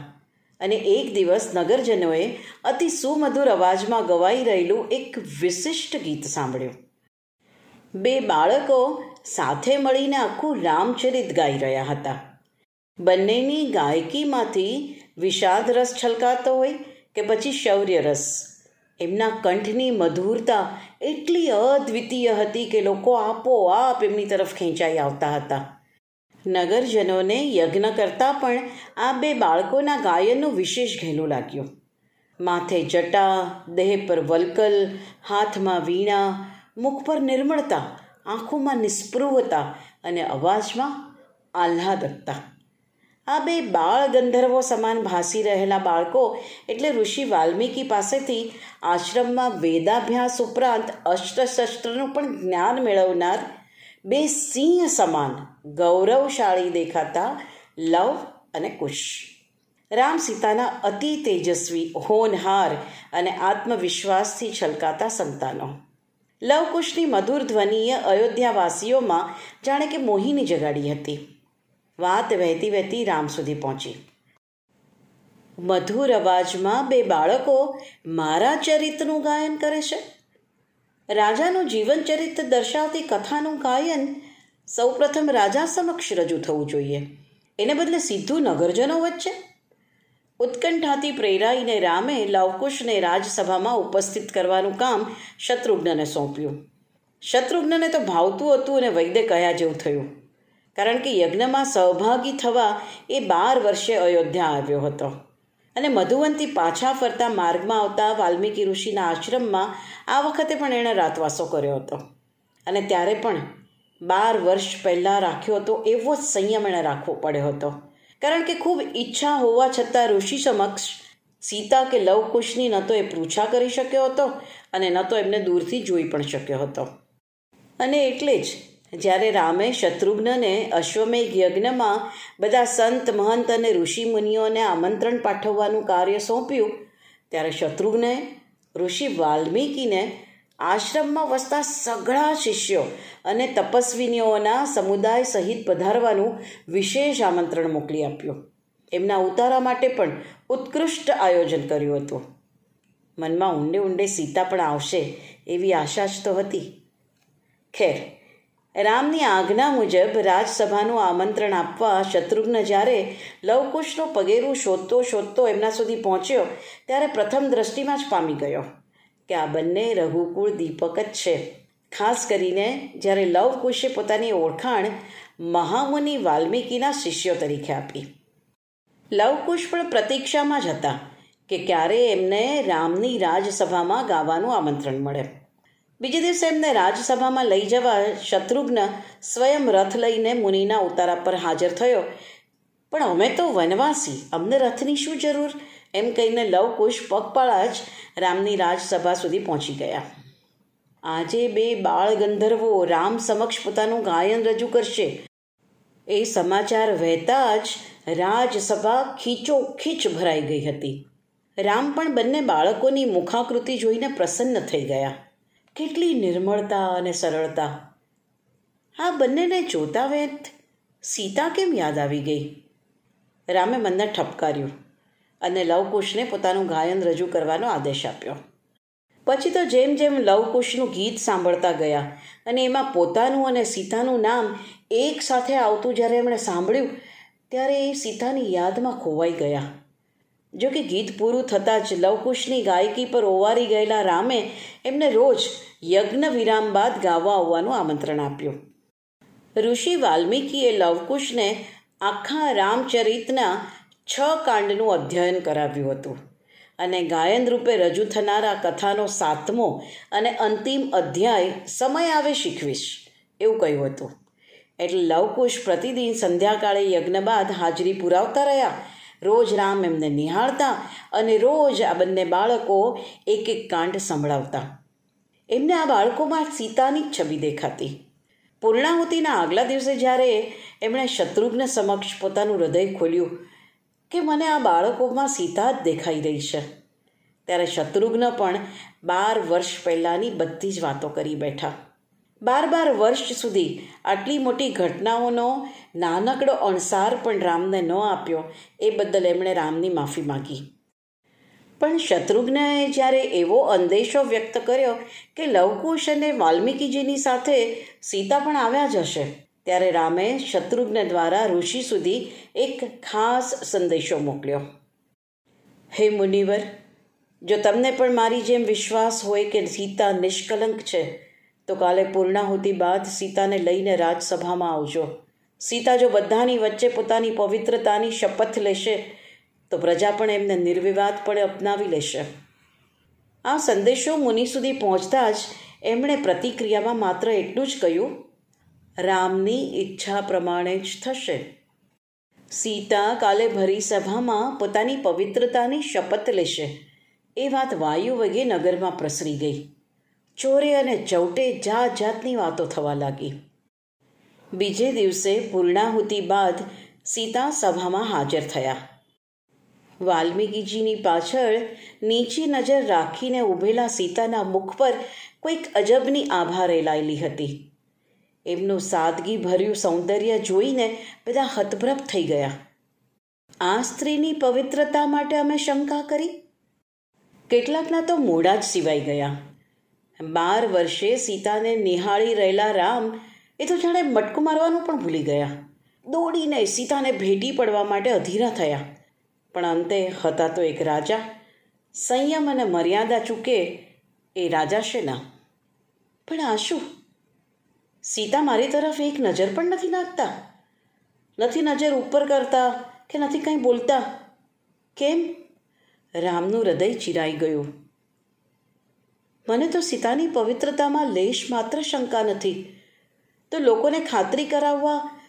Speaker 1: અને એક દિવસ નગરજનોએ અતિ સુમધુર અવાજમાં ગવાઈ રહેલું એક વિશિષ્ટ ગીત સાંભળ્યું. બે બાળકો સાથે મળીને આખું રામચરિત ગાઈ રહ્યા હતા. બંનેની ગાયકીમાંથી વિષાદ રસ છલકાતો હોય કે પછી શૌર્ય રસ. એમના કંઠની મધુરતા એટલી અદ્વિતીય હતી કે લોકો આપોઆપ એમની તરફ ખેંચાઈ આવતા હતા. નગરજનોને યજ્ઞ કરતાં પણ આ બે બાળકોના ગાયનનું વિશેષ ઘેલું લાગ્યું. માથે જટા, દેહ પર વલકલ, હાથમાં વીણા, મુખ પર નિર્મળતા, આંખોમાં નિસ્પૃહતા અને અવાજમાં આહ્લાદકતા. આ બે બાળ ગંધર્વો સમાન ભાસી રહેલા બાળકો એટલે ઋષિ વાલ્મીકી પાસેથી આશ્રમમાં વેદાભ્યાસ ઉપરાંત અસ્ત્રશસ્ત્રનું પણ જ્ઞાન મેળવનાર બે સિંહ સમાન, ગૌરવશાળી દેખાતા, લવ અને કુશ રામ સીતાના અતિ તેજસ્વી હોનહાર અને આત્મવિશ્વાસથી છલકાતા સંતાનો. લવકુશની મધુર ધ્વનિએ અયોધ્યાવાસીઓમાં જાણે કે મોહિની જગાડી હતી. વાત વહેતી વહેતી રામ સુધી પહોંચી. મધુર અવાજમાં બે બાળકો, મારા ચરિત્રનું ગાયન કરે છે? રાજાનું જીવનચરિત્ર દર્શાવતી કથાનું ગાયન સૌપ્રથમ રાજા સમક્ષ રજૂ થવું જોઈએ. એને બદલે સીધું નગરજનો વચ્ચે? ઉત્કંઠાથી પ્રેરાઈને રામે લવકુશને રાજસભામાં ઉપસ્થિત કરવાનું કામ શત્રુઘ્નને સોંપ્યું. શત્રુઘ્નને તો ભાવતું હતું અને વૈદ્ય કયા જેવું થયું. કારણ કે યજ્ઞમાં સહભાગી થવા એ બાર વર્ષે અયોધ્યા આવ્યો હતો. અને મધુવંતી પાછા ફરતા માર્ગમાં આવતા વાલ્મીકી ઋષિના આશ્રમમાં આ વખતે પણ એણે રાતવાસો કર્યો હતો. અને ત્યારે પણ બાર વર્ષ પહેલાં રાખ્યો હતો એવો જ સંયમ એણે રાખવો પડ્યો હતો. કારણ કે ખૂબ ઈચ્છા હોવા છતાં ઋષિ સમક્ષ સીતા કે લવકુશની ન તો એ પૂછા કરી શક્યો હતો અને ન તો એમને દૂરથી જોઈ પણ શક્યો હતો. અને એટલે જ જ્યારે રામે શત્રુઘ્નને અશ્વમેઘ યજ્ઞમાં બધા સંત, મહંત અને ઋષિ મુનિઓને આમંત્રણ પાઠવવાનું કાર્ય સોંપ્યું, ત્યારે શત્રુઘ્ને ઋષિ વાલ્મીકીને આશ્રમમાં વસતા સઘળા શિષ્યો અને તપસ્વીનીઓના સમુદાય સહિત પધારવાનું વિશેષ આમંત્રણ મોકલી આપ્યું. એમના ઉતારા માટે પણ ઉત્કૃષ્ટ આયોજન કર્યું હતું. મનમાં ઊંડે ઊંડે સીતા પણ આવશે એવી આશા જ તો હતી. ખેર રામની આજ્ઞા મુજબ રાજસભાનું આમંત્રણ આપવા શત્રુઘ્ન જ્યારે લવકુશનું પગેરું શોધતો શોધતો એમના સુધી પહોંચ્યો, ત્યારે પ્રથમ દ્રષ્ટિમાં જ પામી ગયો કે આ બંને રઘુકુળ દીપક જ છે. ખાસ કરીને જ્યારે લવકુશે પોતાની ઓળખાણ મહામુનિ વાલ્મીકીના શિષ્યો તરીકે આપી. લવકુશ પણ પ્રતીક્ષામાં જ હતા કે ક્યારે એમને રામની રાજસભામાં ગાવાનું આમંત્રણ મળે. બીજે દિવસે એમને રાજસભામાં લઈ જવા શત્રુઘ્ન સ્વયં રથ લઈને મુનિના ઉતારા પર હાજર થયો. પણ અમે તો વનવાસી, અમને રથની શું જરૂર? એમ કહીને લવકુશ પગપાળા જ રામની રાજસભા સુધી પહોંચી ગયા. આજે બે બાળ ગંધર્વો રામ સમક્ષ પોતાનું ગાયન રજૂ કરશે. એ સમાચાર વહેતા જ રાજસભા ખીચોખીચ ભરાઈ ગઈ હતી. રામ પણ બંને બાળકોની મુખાકૃતિ જોઈને પ્રસન્ન થઈ ગયા. કેટલી નિર્મળતા અને સરળતા. આ બંનેને જોતા વેંત સીતા કેમ યાદ આવી ગઈ? રામે મનને ઠપકાર્યું અને લવકુશને પોતાનું ગાયન રજૂ કરવાનો આદેશ આપ્યો. પછી તો જેમ જેમ લવકુશનું ગીત સાંભળતા ગયા અને એમાં પોતાનું અને સીતાનું નામ એક સાથે આવતું જ્યારે એમણે સાંભળ્યું, ત્યારે એ સીતાની યાદમાં ખોવાઈ ગયા. જો કે ગીત પૂરું થતાં જ લવકુશની ગાયકી પર ઓવારી ગયેલા રામે એમને રોજ યજ્ઞ વિરામ બાદ ગાવા આવવાનું આમંત્રણ આપ્યું. ઋષિ વાલ્મીકીએ લવકુશને આખા રામચરિતના છ કાંડનું અધ્યયન કરાવ્યું હતું અને ગાયન રૂપે રજૂ થનારા કથાનો સાતમો અને અંતિમ અધ્યાય સમય આવે શીખવીશ, એવું કહ્યું હતું. એટલે લવકુશ પ્રતિદિન સંધ્યાકાળે યજ્ઞ બાદ હાજરી પુરાવતા રહ્યા. રોજ રામ એમને નિહાળતા અને રોજ આ બંને બાળકો એક એક કાંડ સંભળાવતા. એમને આ બાળકોમાં સીતાની જ છબી દેખાતી. પૂર્ણાહુતિના આગલા દિવસે જ્યારે એમણે શત્રુઘ્ન સમક્ષ પોતાનું હૃદય ખોલ્યું કે મને આ બાળકોમાં સીતા જ દેખાઈ રહી છે, ત્યારે શત્રુઘ્ન પણ બાર વર્ષ પહેલાંની બધી જ વાતો કરી બેઠા. બાર બાર વર્ષ સુધી આટલી મોટી ઘટનાઓનો નાનકડો અણસાર પણ રામને ન આપ્યો, એ બદલ એમણે રામની માફી માગી. પણ શત્રુઘ્નએ જ્યારે એવો અંદેશો વ્યક્ત કર્યો કે લવકુશ અને વાલ્મીકીજીની સાથે સીતા પણ આવ્યા જ હશે, ત્યારે રામે શત્રુઘ્ન દ્વારા ઋષિ સુધી એક ખાસ સંદેશો મોકલ્યો. હે મુનિવર, જો તમને પણ મારી જેમ વિશ્વાસ હોય કે સીતા નિષ્કલંક છે, તો કાલે પૂર્ણાહુતિ બાદ સીતાને લઈને રાજસભામાં આવજો. સીતા જો બધાની વચ્ચે પોતાની પવિત્રતાની શપથ લેશે તો પ્રજા પણ એમને નિર્વિવાદપણે અપનાવી લેશે. આ સંદેશો મુનિ સુધી પહોંચતા જ એમણે પ્રતિક્રિયામાં માત્ર એટલું જ કહ્યું, રામની ઈચ્છા પ્રમાણે જ થશે. સીતા કાલે ભરી સભામાં પોતાની પવિત્રતાની શપથ લેશે. એ વાત વાયુ વગે નગરમાં પ્રસરી ગઈ. ચોરે અને ચૌટે જાત જાતની વાતો થવા લાગી. બીજે દિવસે પૂર્ણાહુતિ બાદ સીતા સભામાં હાજર થયા. વાલ્મીકીજીની પાછળ નીચી નજર રાખીને ઊભેલા સીતાના મુખ પર કોઈક અજબની આભા રેલાયેલી હતી. એમનું સાદગી ભર્યું સૌંદર્ય જોઈને બધા હતભ્રપ થઈ ગયા. આ સ્ત્રીની પવિત્રતા માટે અમે શંકા કરી? કેટલાકના તો મોડા જ સિવાય ગયા. બાર વર્ષે સીતાને નિહાળી રહેલા રામ એ તો જાણે મટકું મારવાનું પણ ભૂલી ગયા. દોડીને સીતાને ભેટી પડવા માટે અધીરા થયા. પણ અંતે હતા તો એક રાજા. સંયમ અને મર્યાદા ચૂકે એ રાજા છે ના પણ આ સીતા મારી તરફ એક નજર પણ નથી નાખતા. નથી નજર ઉપર કરતા કે નથી કંઈ બોલતા? કેમ? રામનું હૃદય ચિરાઈ ગયું. મને તો સીતાની પવિત્રતામાં લેશ માત્ર શંકા નથી. તો લોકોને ખાતરી કરાવવા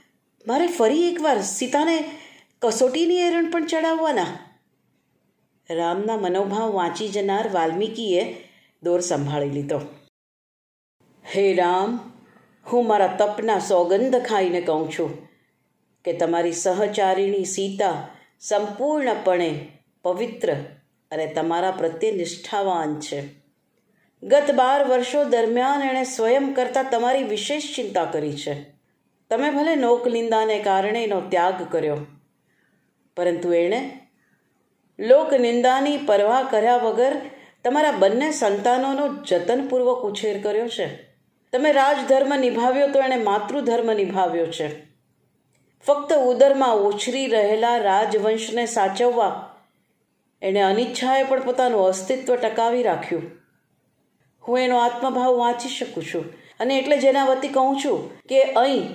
Speaker 1: મારે ફરી એકવાર સીતાને કસોટીની એરણ પણ ચડાવવાના? રામના મનોભાવ વાંચી જનાર વાલ્મીકીએ દોર સંભાળી લીધો. હે રામ, હું મારા તપના સોગંધ ખાઈને કહું છું કે તમારી સહચારિણી સીતા સંપૂર્ણપણે પવિત્ર અને તમારા પ્રત્યે નિષ્ઠાવાન છે. ગત બાર વર્ષો દરમિયાન એણે સ્વયં કરતાં તમારી વિશેષ ચિંતા કરી છે. તમે ભલે નોકલિંદાને કારણે એનો ત્યાગ કર્યો પરંતુ એણે લોકનિંદાની પરવા કર્યા વગર તમારા બંને સંતાનોનો જતનપૂર્વક ઉછેર કર્યો છે. તમે રાજધર્મ નિભાવ્યો તો એણે માતૃધર્મ નિભાવ્યો છે. ફક્ત ઉદરમાં ઉછરી રહેલા રાજવંશને સાચવવા એણે અનિચ્છાએ પણ પોતાનું અસ્તિત્વ ટકાવી રાખ્યું. હું એનો આત્મભાવ વાંચી શકું છું અને એટલે જેના વતી કહું છું કે અહીં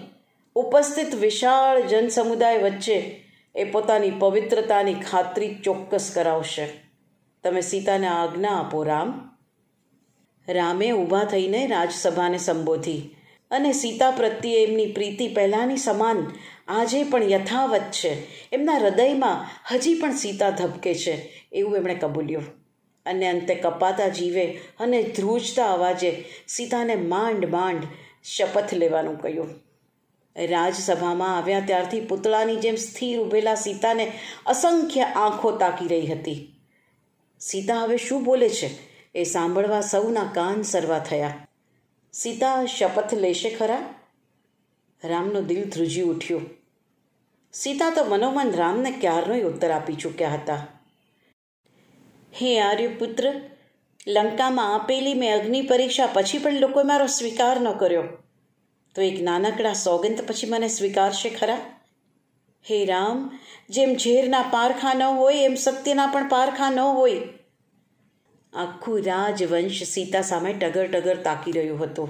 Speaker 1: ઉપસ્થિત વિશાળ જનસમુદાય વચ્ચે એ પોતાની પવિત્રતાની ખાતરી ચોક્કસ કરાવશે. તમે સીતાને આજ્ઞા આપો, રામ. રામે ઊભા થઈને રાજસભાને સંબોધી અને સીતા પ્રત્યે એમની પ્રીતિ પહેલાંની સમાન આજે પણ યથાવત છે. એમના હૃદયમાં હજી પણ સીતા ધબકે છે એવું એમણે કબૂલ્યું. અને અંતે કપાતા જીવે અને ધ્રુજતા અવાજે સીતાને માંડ માંડ શપથ લેવાનું કહ્યું. રાજસભામાં આવ્યા ત્યારથી પુતળાની જેમ સ્થિર ઊભેલા સીતાને અસંખ્ય આંખો તાકી રહી હતી. સીતા હવે શું બોલે છે એ સાંભળવા સૌના કાન સરવા થયા. સીતા, શપથ લેશે ખરા? રામનું દિલ ધ્રુજી ઉઠ્યું. સીતા તો મનોમન રામને ક્યારનોય ઉત્તર આપી ચૂક્યા હતા? હે આર્યપુત્ર, લંકામાં આપેલી મેં અગ્નિ પરીક્ષા પછી પણ લોકોએ મારો સ્વીકાર ન કર્યો. તો એક નાનકડા સોગંદ પછી મને સ્વીકારશે ખરા? હે રામ, જેમ ઝેરના પારખા ન હોય, એમ સત્યના પણ પારખા ન હોય. આખું રાજવંશ સીતા સામે ટગર ટગર તાકી રહ્યું હતું.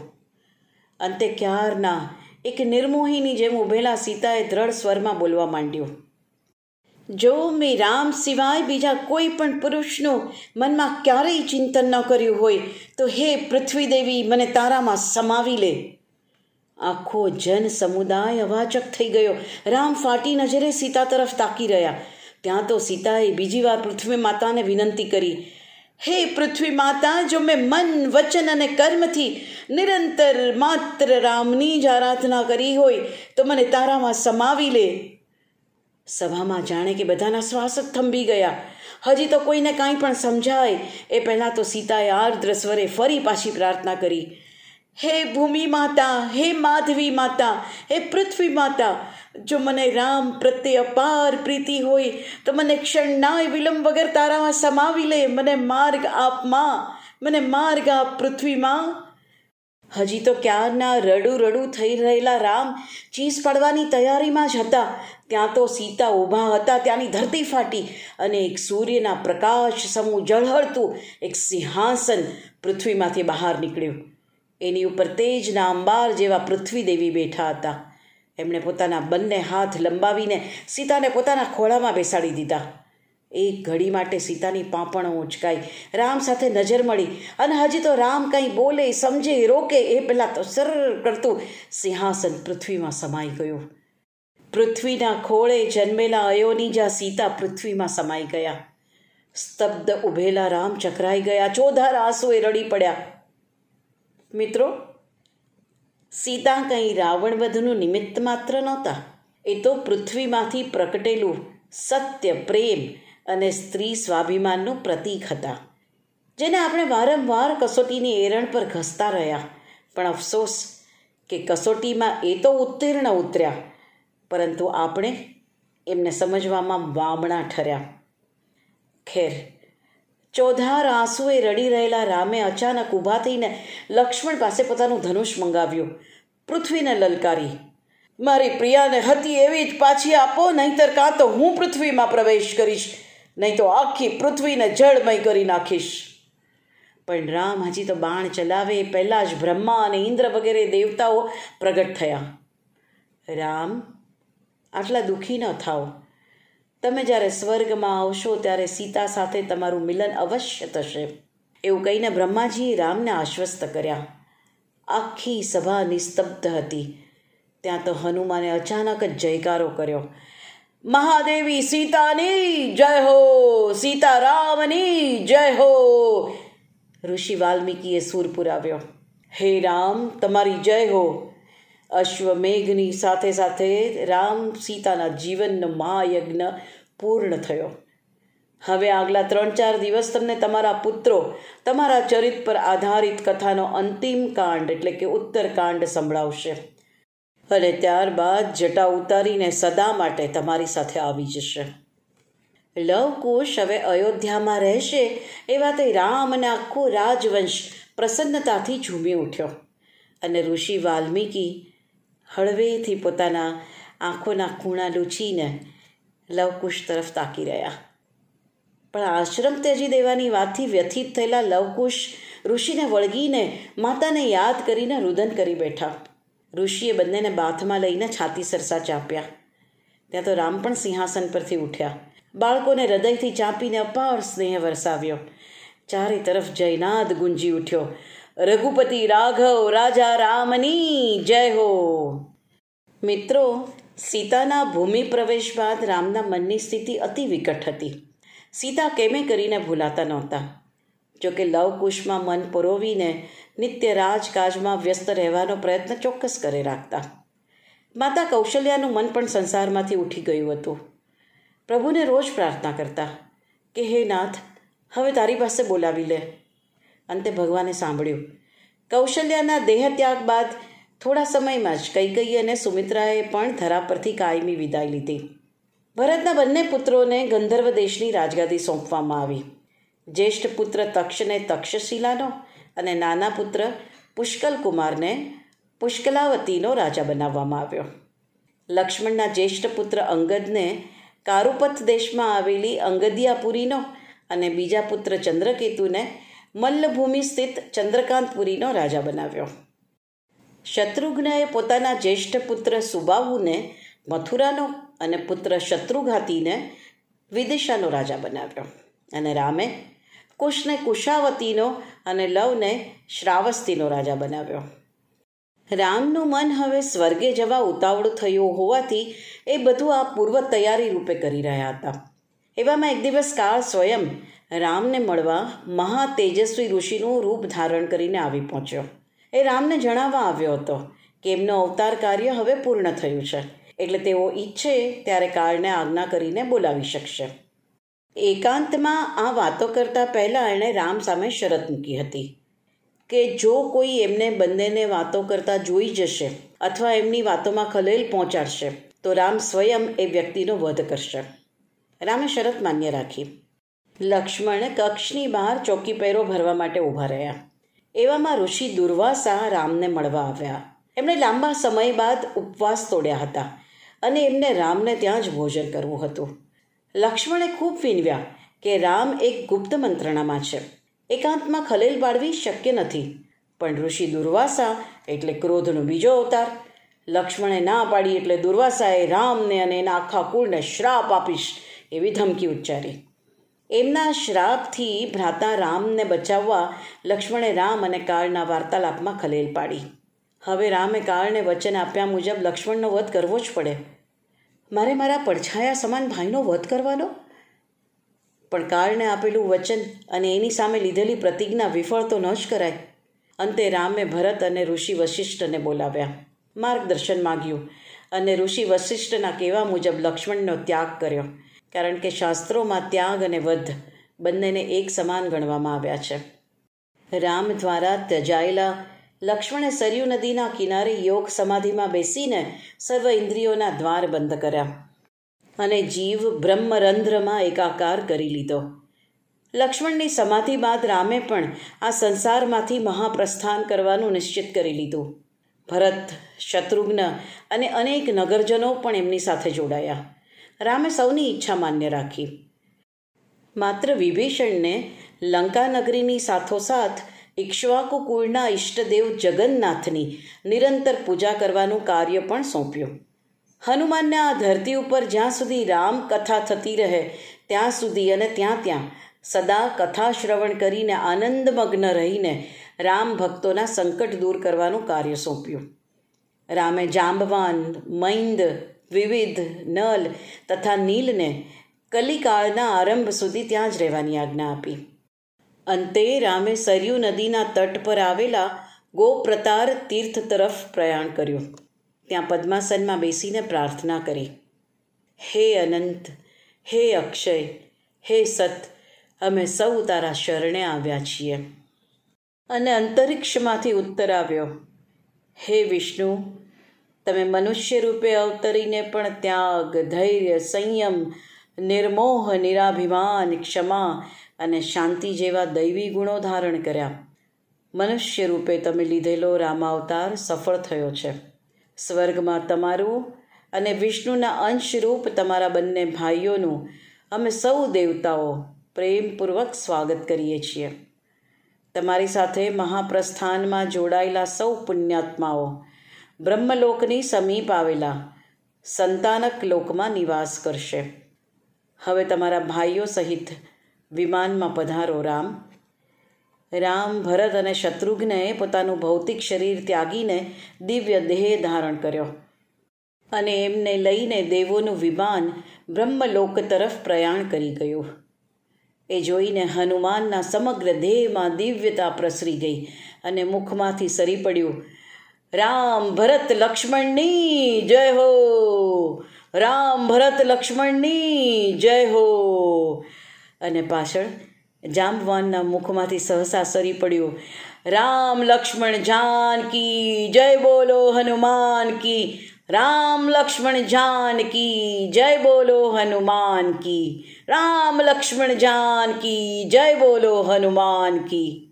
Speaker 1: અંતે ક્યારના એક નિર્મોહીની જેમ ઊભેલા સીતાએ દ્રઢ સ્વરમાં બોલવા માંડ્યું. જો મેં રામ સિવાય બીજા કોઈ પણ પુરુષનું મનમાં ક્યારેય ચિંતન ન કર્યું હોય, તો હે પૃથ્વી દેવી મને તારામાં સમાવી લે. આખો જન સમુદાય અવાચક થઈ ગયો. રામ ફાટી નજરે સીતા તરફ તાકી રહ્યા. ત્યાં તો સીતાએ બીજી વાર પૃથ્વી માતાને વિનંતી કરી. હે પૃથ્વી માતા, જો મેં મન, વચન અને કર્મથી નિરંતર માત્ર રામની જ આરાધના કરી હોય, તો મને તારામાં સમાવી લે. સભામાં જાણે કે બધાના શ્વાસ જ થંભી ગયા. હજી તો કોઈને કાંઈ પણ સમજાય. એ પહેલાં તો સીતાએ આર્દ્ર સ્વરે ફરી પાછી પ્રાર્થના કરી. હે ભૂમિ માતા, હે માધવી માતા, હે પૃથ્વી માતા, જો મને રામ પ્રત્યે અપાર પ્રીતિ હોય, તો મને ક્ષણનાય વિલંબ વગર તારામાં સમાવી લે. મને માર્ગ આપમાં, મને માર્ગ આપ પૃથ્વીમાં હજી તો ક્યારના રડું રડું થઈ રહેલા રામ ચીસ પડવાની તૈયારીમાં જ હતા. ત્યાં તો સીતા ઊભા હતા, ત્યાંની ધરતી ફાટી અને એક સૂર્યના પ્રકાશ સમૂહ ઝળહળતું એક સિંહાસન પૃથ્વીમાંથી બહાર નીકળ્યું. એની ઉપર તેજના અંબાર જેવા પૃથ્વી દેવી બેઠા હતા. એમણે પોતાના બંને હાથ લંબાવીને સીતાને પોતાના ખોળામાં બેસાડી દીધા. એક ઘડી માટે સીતાની પાંપણો ઉંચકાઈ રામ સાથે નજર મળી અને હજી તો રામ કંઈ બોલે, સમજે, રોકે એ પહેલાં તો સર કરતું સિંહાસન પૃથ્વીમાં સમાઈ ગયું. પૃથ્વીના ખોળે જન્મેલા અયોનિજા સીતા પૃથ્વીમાં સમાઈ ગયા. સ્તબ્ધ ઉભેલા રામ ચકરાઈ ગયા. ચોધાર આંસુએ રડી પડ્યા. મિત્રો સીતા કંઈ રાવણ વધનું નિમિત્ત માત્ર નહોતા. એ તો પૃથ્વીમાંથી પ્રગટેલું સત્ય, પ્રેમ અને સ્ત્રી સ્વાભિમાનનું પ્રતીક હતા, જેને આપણે વારંવાર કસોટીની એરણ પર ઘસતા રહ્યા. પણ અફસોસ કે કસોટીમાં એ તો ઉત્તીર્ણ ઉતર્યા, પરંતુ આપણે એમને સમજવામાં વામણા ઠર્યા. ખેર ચોધાર આંસુએ રડી રહેલા રામે અચાનક ઊભા થઈને લક્ષ્મણ પાસે પોતાનું ધનુષ મંગાવ્યું. પૃથ્વીને લલકારી, મારી પ્રિયાને હતી એવી જ પાછી આપો, નહીંતર કાં તો હું પૃથ્વીમાં પ્રવેશ કરીશ, નહીં તો આખી પૃથ્વીને જળમય કરી નાખીશ. પણ રામ હજી તો બાણ ચલાવે, પહેલાં જ બ્રહ્મા અને ઇન્દ્ર વગેરે દેવતાઓ પ્રગટ થયા. રામ, આટલા દુઃખી ન થાઓ તમે જ્યારે સ્વર્ગમાં આવશો, ત્યારે સીતા સાથે તમારું મિલન અવશ્ય થશે. એવું કહીને બ્રહ્માજીએ રામને આશ્વસ્ત કર્યા. આખી સભા નિસ્તબ્ધ હતી. ત્યાં તો હનુમાને અચાનક જ જયકારો કર્યો. મહાદેવી સીતાની જય હો! સીતારામની જય હો! ઋષિ વાલ્મીકીએ સૂર પુરાવ્યો. હે રામ, તમારી જય હો! અશ્વમેઘની સાથે સાથે રામ સીતાના જીવનનો મહાયજ્ઞ પૂર્ણ થયો. હવે આગલા ત્રણ ચાર દિવસ તમને તમારા પુત્રો તમારા ચરિત પર આધારિત કથાનો અંતિમ કાંડ એટલે કે ઉત્તરકાંડ સંભળાવશે. અને ત્યારબાદ જટા ઉતારીને સદા માટે તમારી સાથે આવી જશે. લવકુશ હવે અયોધ્યામાં રહેશે એ વાતે રામ અને આખો રાજવંશ પ્રસન્નતાથી ઝૂમી ઉઠ્યો. અને ઋષિ વાલ્મીકી હળવેથી પોતાના આંખોના ખૂણા લૂછીને લવકુશ તરફ તાકી રહ્યા. પણ આશ્રમ ત્યજી દેવાની વાતથી વ્યથિત થયેલા લવકુશ ઋષિને વળગીને માતાને યાદ કરીને રુદન કરી બેઠા. ઋષિએ બંનેને બાથમાં લઈને છાતી સરસા ચાંપ્યા. ત્યાં તો રામ પણ સિંહાસન પરથી ઉઠ્યા. બાળકોને હૃદયથી ચાંપીને અપાર સ્નેહ વરસાવ્યો. ચારે તરફ જયનાદ ગુંજી ઉઠ્યો. રઘુપતિ રાઘવ, રાજા રામની જય હો. મિત્રો, સીતાના ભૂમિ પ્રવેશ બાદ રામના મનની સ્થિતિ અતિ વિકટ હતી. સીતા કેમે કરીને ભૂલાતા નહોતા. જોકે લવકુશમાં મન પરોવીને નિત્ય રાજકાજમાં વ્યસ્ત રહેવાનો પ્રયત્ન ચોક્કસ કરે રાખતા. માતા કૌશલ્યાનું મન પણ સંસારમાંથી ઉઠી ગયું હતું. પ્રભુને રોજ પ્રાર્થના કરતા કે, હે નાથ, હવે તારી પાસે બોલાવી લે. અંતે ભગવાને સાંભળ્યું. કૌશલ્યાના દેહત્યાગ બાદ થોડા સમયમાં જ કૈકઈ અને સુમિત્રાએ પણ ધરા પરથી કાયમી વિદાય લીધી. ભરતના બંને પુત્રોને ગંધર્વ દેશની રાજગાદી સોંપવામાં આવી. જ્યેષ્ઠ પુત્ર તક્ષને તક્ષશિલાનો અને નાના પુત્ર પુષ્કલકુમારને પુષ્કલાવતીનો રાજા બનાવવામાં આવ્યો. લક્ષ્મણના જ્યેષ્ઠ પુત્ર અંગદને કારુપથ દેશમાં આવેલી અંગદિયાપુરીનો અને બીજા પુત્ર ચંદ્રકેતુને મલ્લભૂમિ સ્થિત ચંદ્રકાંતપુરીનો રાજા બનાવ્યો. શત્રુઘ્નએ પોતાના જ્યેષ્ઠ પુત્ર સુબાહુને, મથુરાનો અને પુત્ર શત્રુઘાતીને વિદિશાનો રાજા બનાવ્યો અને રામે કુશને કુશાવતીનો અને લવને શ્રાવસ્તીનો રાજા બનાવ્યો. રામનું મન હવે સ્વર્ગે જવા ઉતાવળું થયું હોવાથી એ બધું આ પૂર્વ તૈયારી રૂપે કરી રહ્યા હતા. એવામાં એક દિવસ કાળ સ્વયં રામને મળવા મહા તેજસ્વી ઋષિનું રૂપ ધારણ કરીને આવી પહોંચ્યો. એ રામને જણાવવા આવ્યો હતો કે એમનો અવતાર કાર્ય હવે પૂર્ણ થયું છે. એટલે તેઓ ઈચ્છે ત્યારે કાળને આજ્ઞા કરીને બોલાવી શકશે. એકાંતમાં આ વાતો કરતાં પહેલાં એણે રામ સામે શરત મૂકી હતી કે જો કોઈ એમને બંનેને વાતો કરતા જોઈ જશે અથવા એમની વાતોમાં ખલેલ પહોંચાડશે, તો રામ સ્વયં એ વ્યક્તિનો વધ કરશે. રામે શરત માન્ય રાખી. લક્ષ્મણ કક્ષની બહાર ચોકી પહેરો ભરવા માટે ઊભા રહ્યા. એવામાં ઋષિ દુર્વાસા રામને મળવા આવ્યા. એમણે લાંબા સમય બાદ ઉપવાસ તોડ્યા હતા અને એમને રામને ત્યાં જ ભોજન કરવું હતું. લક્ષ્મણે ખૂબ વિનવ્યા કે રામ એક ગુપ્ત મંત્રણામાં છે. એકાંતમાં ખલેલ પાડવી શક્ય નથી. પણ ઋષિ દુર્વાસા એટલે ક્રોધનો બીજો અવતાર. લક્ષ્મણે ના પાડી એટલે દુર્વાસાએ રામને અને એના આખા કુળને શ્રાપ આપીશ એવી ધમકી ઉચ્ચારી. એમના શ્રાપથી ભ્રાતા રામને બચાવવા લક્ષ્મણે રામ અને કાળના વાર્તાલાપમાં ખલેલ પાડી. હવે રામે કાળને વચન આપ્યા મુજબ લક્ષ્મણનો વધ કરવો જ પડે. મારે મારા પડછાયા સમાન ભાઈનો વધ કરવાનો? પણ કાળને આપેલું વચન અને એની સામે લીધેલી પ્રતિજ્ઞા વિફળ તો ન જ કરાય. અંતે રામે ભરત અને ઋષિ વશિષ્ઠને બોલાવ્યા. માર્ગદર્શન માગ્યું અને ઋષિ વશિષ્ઠના કહેવા મુજબ લક્ષ્મણનો ત્યાગ કર્યો. કારણ કે શાસ્ત્રોમાં ત્યાગ અને વધ બંનેને એક સમાન ગણવામાં આવ્યા છે. રામ દ્વારા ત્યજાયેલા લક્ષ્મણે સરયુ નદીના કિનારે યોગ સમાધિમાં બેસીને સર્વ ઇન્દ્રિયોના દ્વાર બંધ કર્યા અને જીવ બ્રહ્મરંધ્રમાં એકાકાર કરી લીધો. લક્ષ્મણની સમાધિ બાદ રામે પણ આ સંસારમાંથી મહાપ્રસ્થાન કરવાનું નિશ્ચિત કરી લીધું. ભરત, શત્રુઘ્ન અને અનેક નગરજનો પણ એમની સાથે જોડાયા. રામે સૌની ઈચ્છા માન્ય રાખી. માત્ર વિભીષણને લંકા નગરીની સાથોસાથ ઇક્ષ્વાકુ કુળના ઈષ્ટદેવ જગન્નાથની નિરંતર પૂજા કરવાનું કાર્ય પણ સોંપ્યું. હનુમાનને આ ધરતી ઉપર જ્યાં સુધી રામ કથા થતી રહે, ત્યાં સુધી અને ત્યાં ત્યાં સદા કથા શ્રવણ કરીને આનંદમગ્ન રહીને રામ ભક્તોના સંકટ દૂર કરવાનું કાર્ય સોંપ્યું. રામે જાંબવાન, મૈંદ વિવિધ નલ તથા નીલને કલિકાળના આરંભ સુધી ત્યાં જ રહેવાની આજ્ઞા આપી. અંતે રામે સરયુ નદીના તટ પર આવેલા ગોપ્રતાર તીર્થ તરફ પ્રયાણ કર્યું. ત્યાં પદ્માસનમાં બેસીને પ્રાર્થના કરી. હે અનંત, હે અક્ષય, હે સત, અમે સૌ તારા શરણે આવ્યા છીએ. અને અંતરિક્ષમાંથી ઉત્તર આવ્યો. હે વિષ્ણુ તમે મનુષ્ય રૂપે અવતરીને પણ ત્યાગ, ધૈર્ય, સંયમ, નિર્મોહ, નિરાભિમાન, ક્ષમા અને શાંતિ જેવા દૈવી ગુણો ધારણ કર્યા. મનુષ્ય રૂપે તમે લીધેલો રામાવતાર સફળ થયો છે. સ્વર્ગમાં તમારું અને વિષ્ણુના અંશરૂપ તમારા બંને ભાઈઓનું અમે સૌ દેવતાઓ પ્રેમપૂર્વક સ્વાગત કરીએ છીએ. તમારી સાથે મહાપ્રસ્થાનમાં જોડાયેલા સૌ પુણ્યાત્માઓ બ્રહ્મલોકની સમીપ આવેલા સંતાનક લોકમાં નિવાસ કરશે. હવે તમારા ભાઈઓ સહિત વિમાનમાં પધારો, રામ. રામ ભરત અને શત્રુઘ્નએ પોતાનું ભૌતિક શરીર ત્યાગીને દિવ્ય દેહ ધારણ કર્યો અને એમને લઈને દેવોનું વિમાન બ્રહ્મલોક તરફ પ્રયાણ કરી ગયું. એ જોઈને હનુમાનના સમગ્ર દેહમાં દિવ્યતા પ્રસરી ગઈ અને મુખમાંથી સરી પડ્યું રામ ભરત લક્ષ્મણની જય હો. રામ ભરત લક્ષ્મણની જય હો. અને પાછળ જાંબવાનના મુખમાંથી સહસા સરી પડ્યું. રામ લક્ષ્મણ જાનકી, જય બોલો હનુમાન કી. રામ લક્ષ્મણ જાનકી, જય બોલો હનુમાન કી. રામ લક્ષ્મણ જાનકી, જય બોલો હનુમાન કી.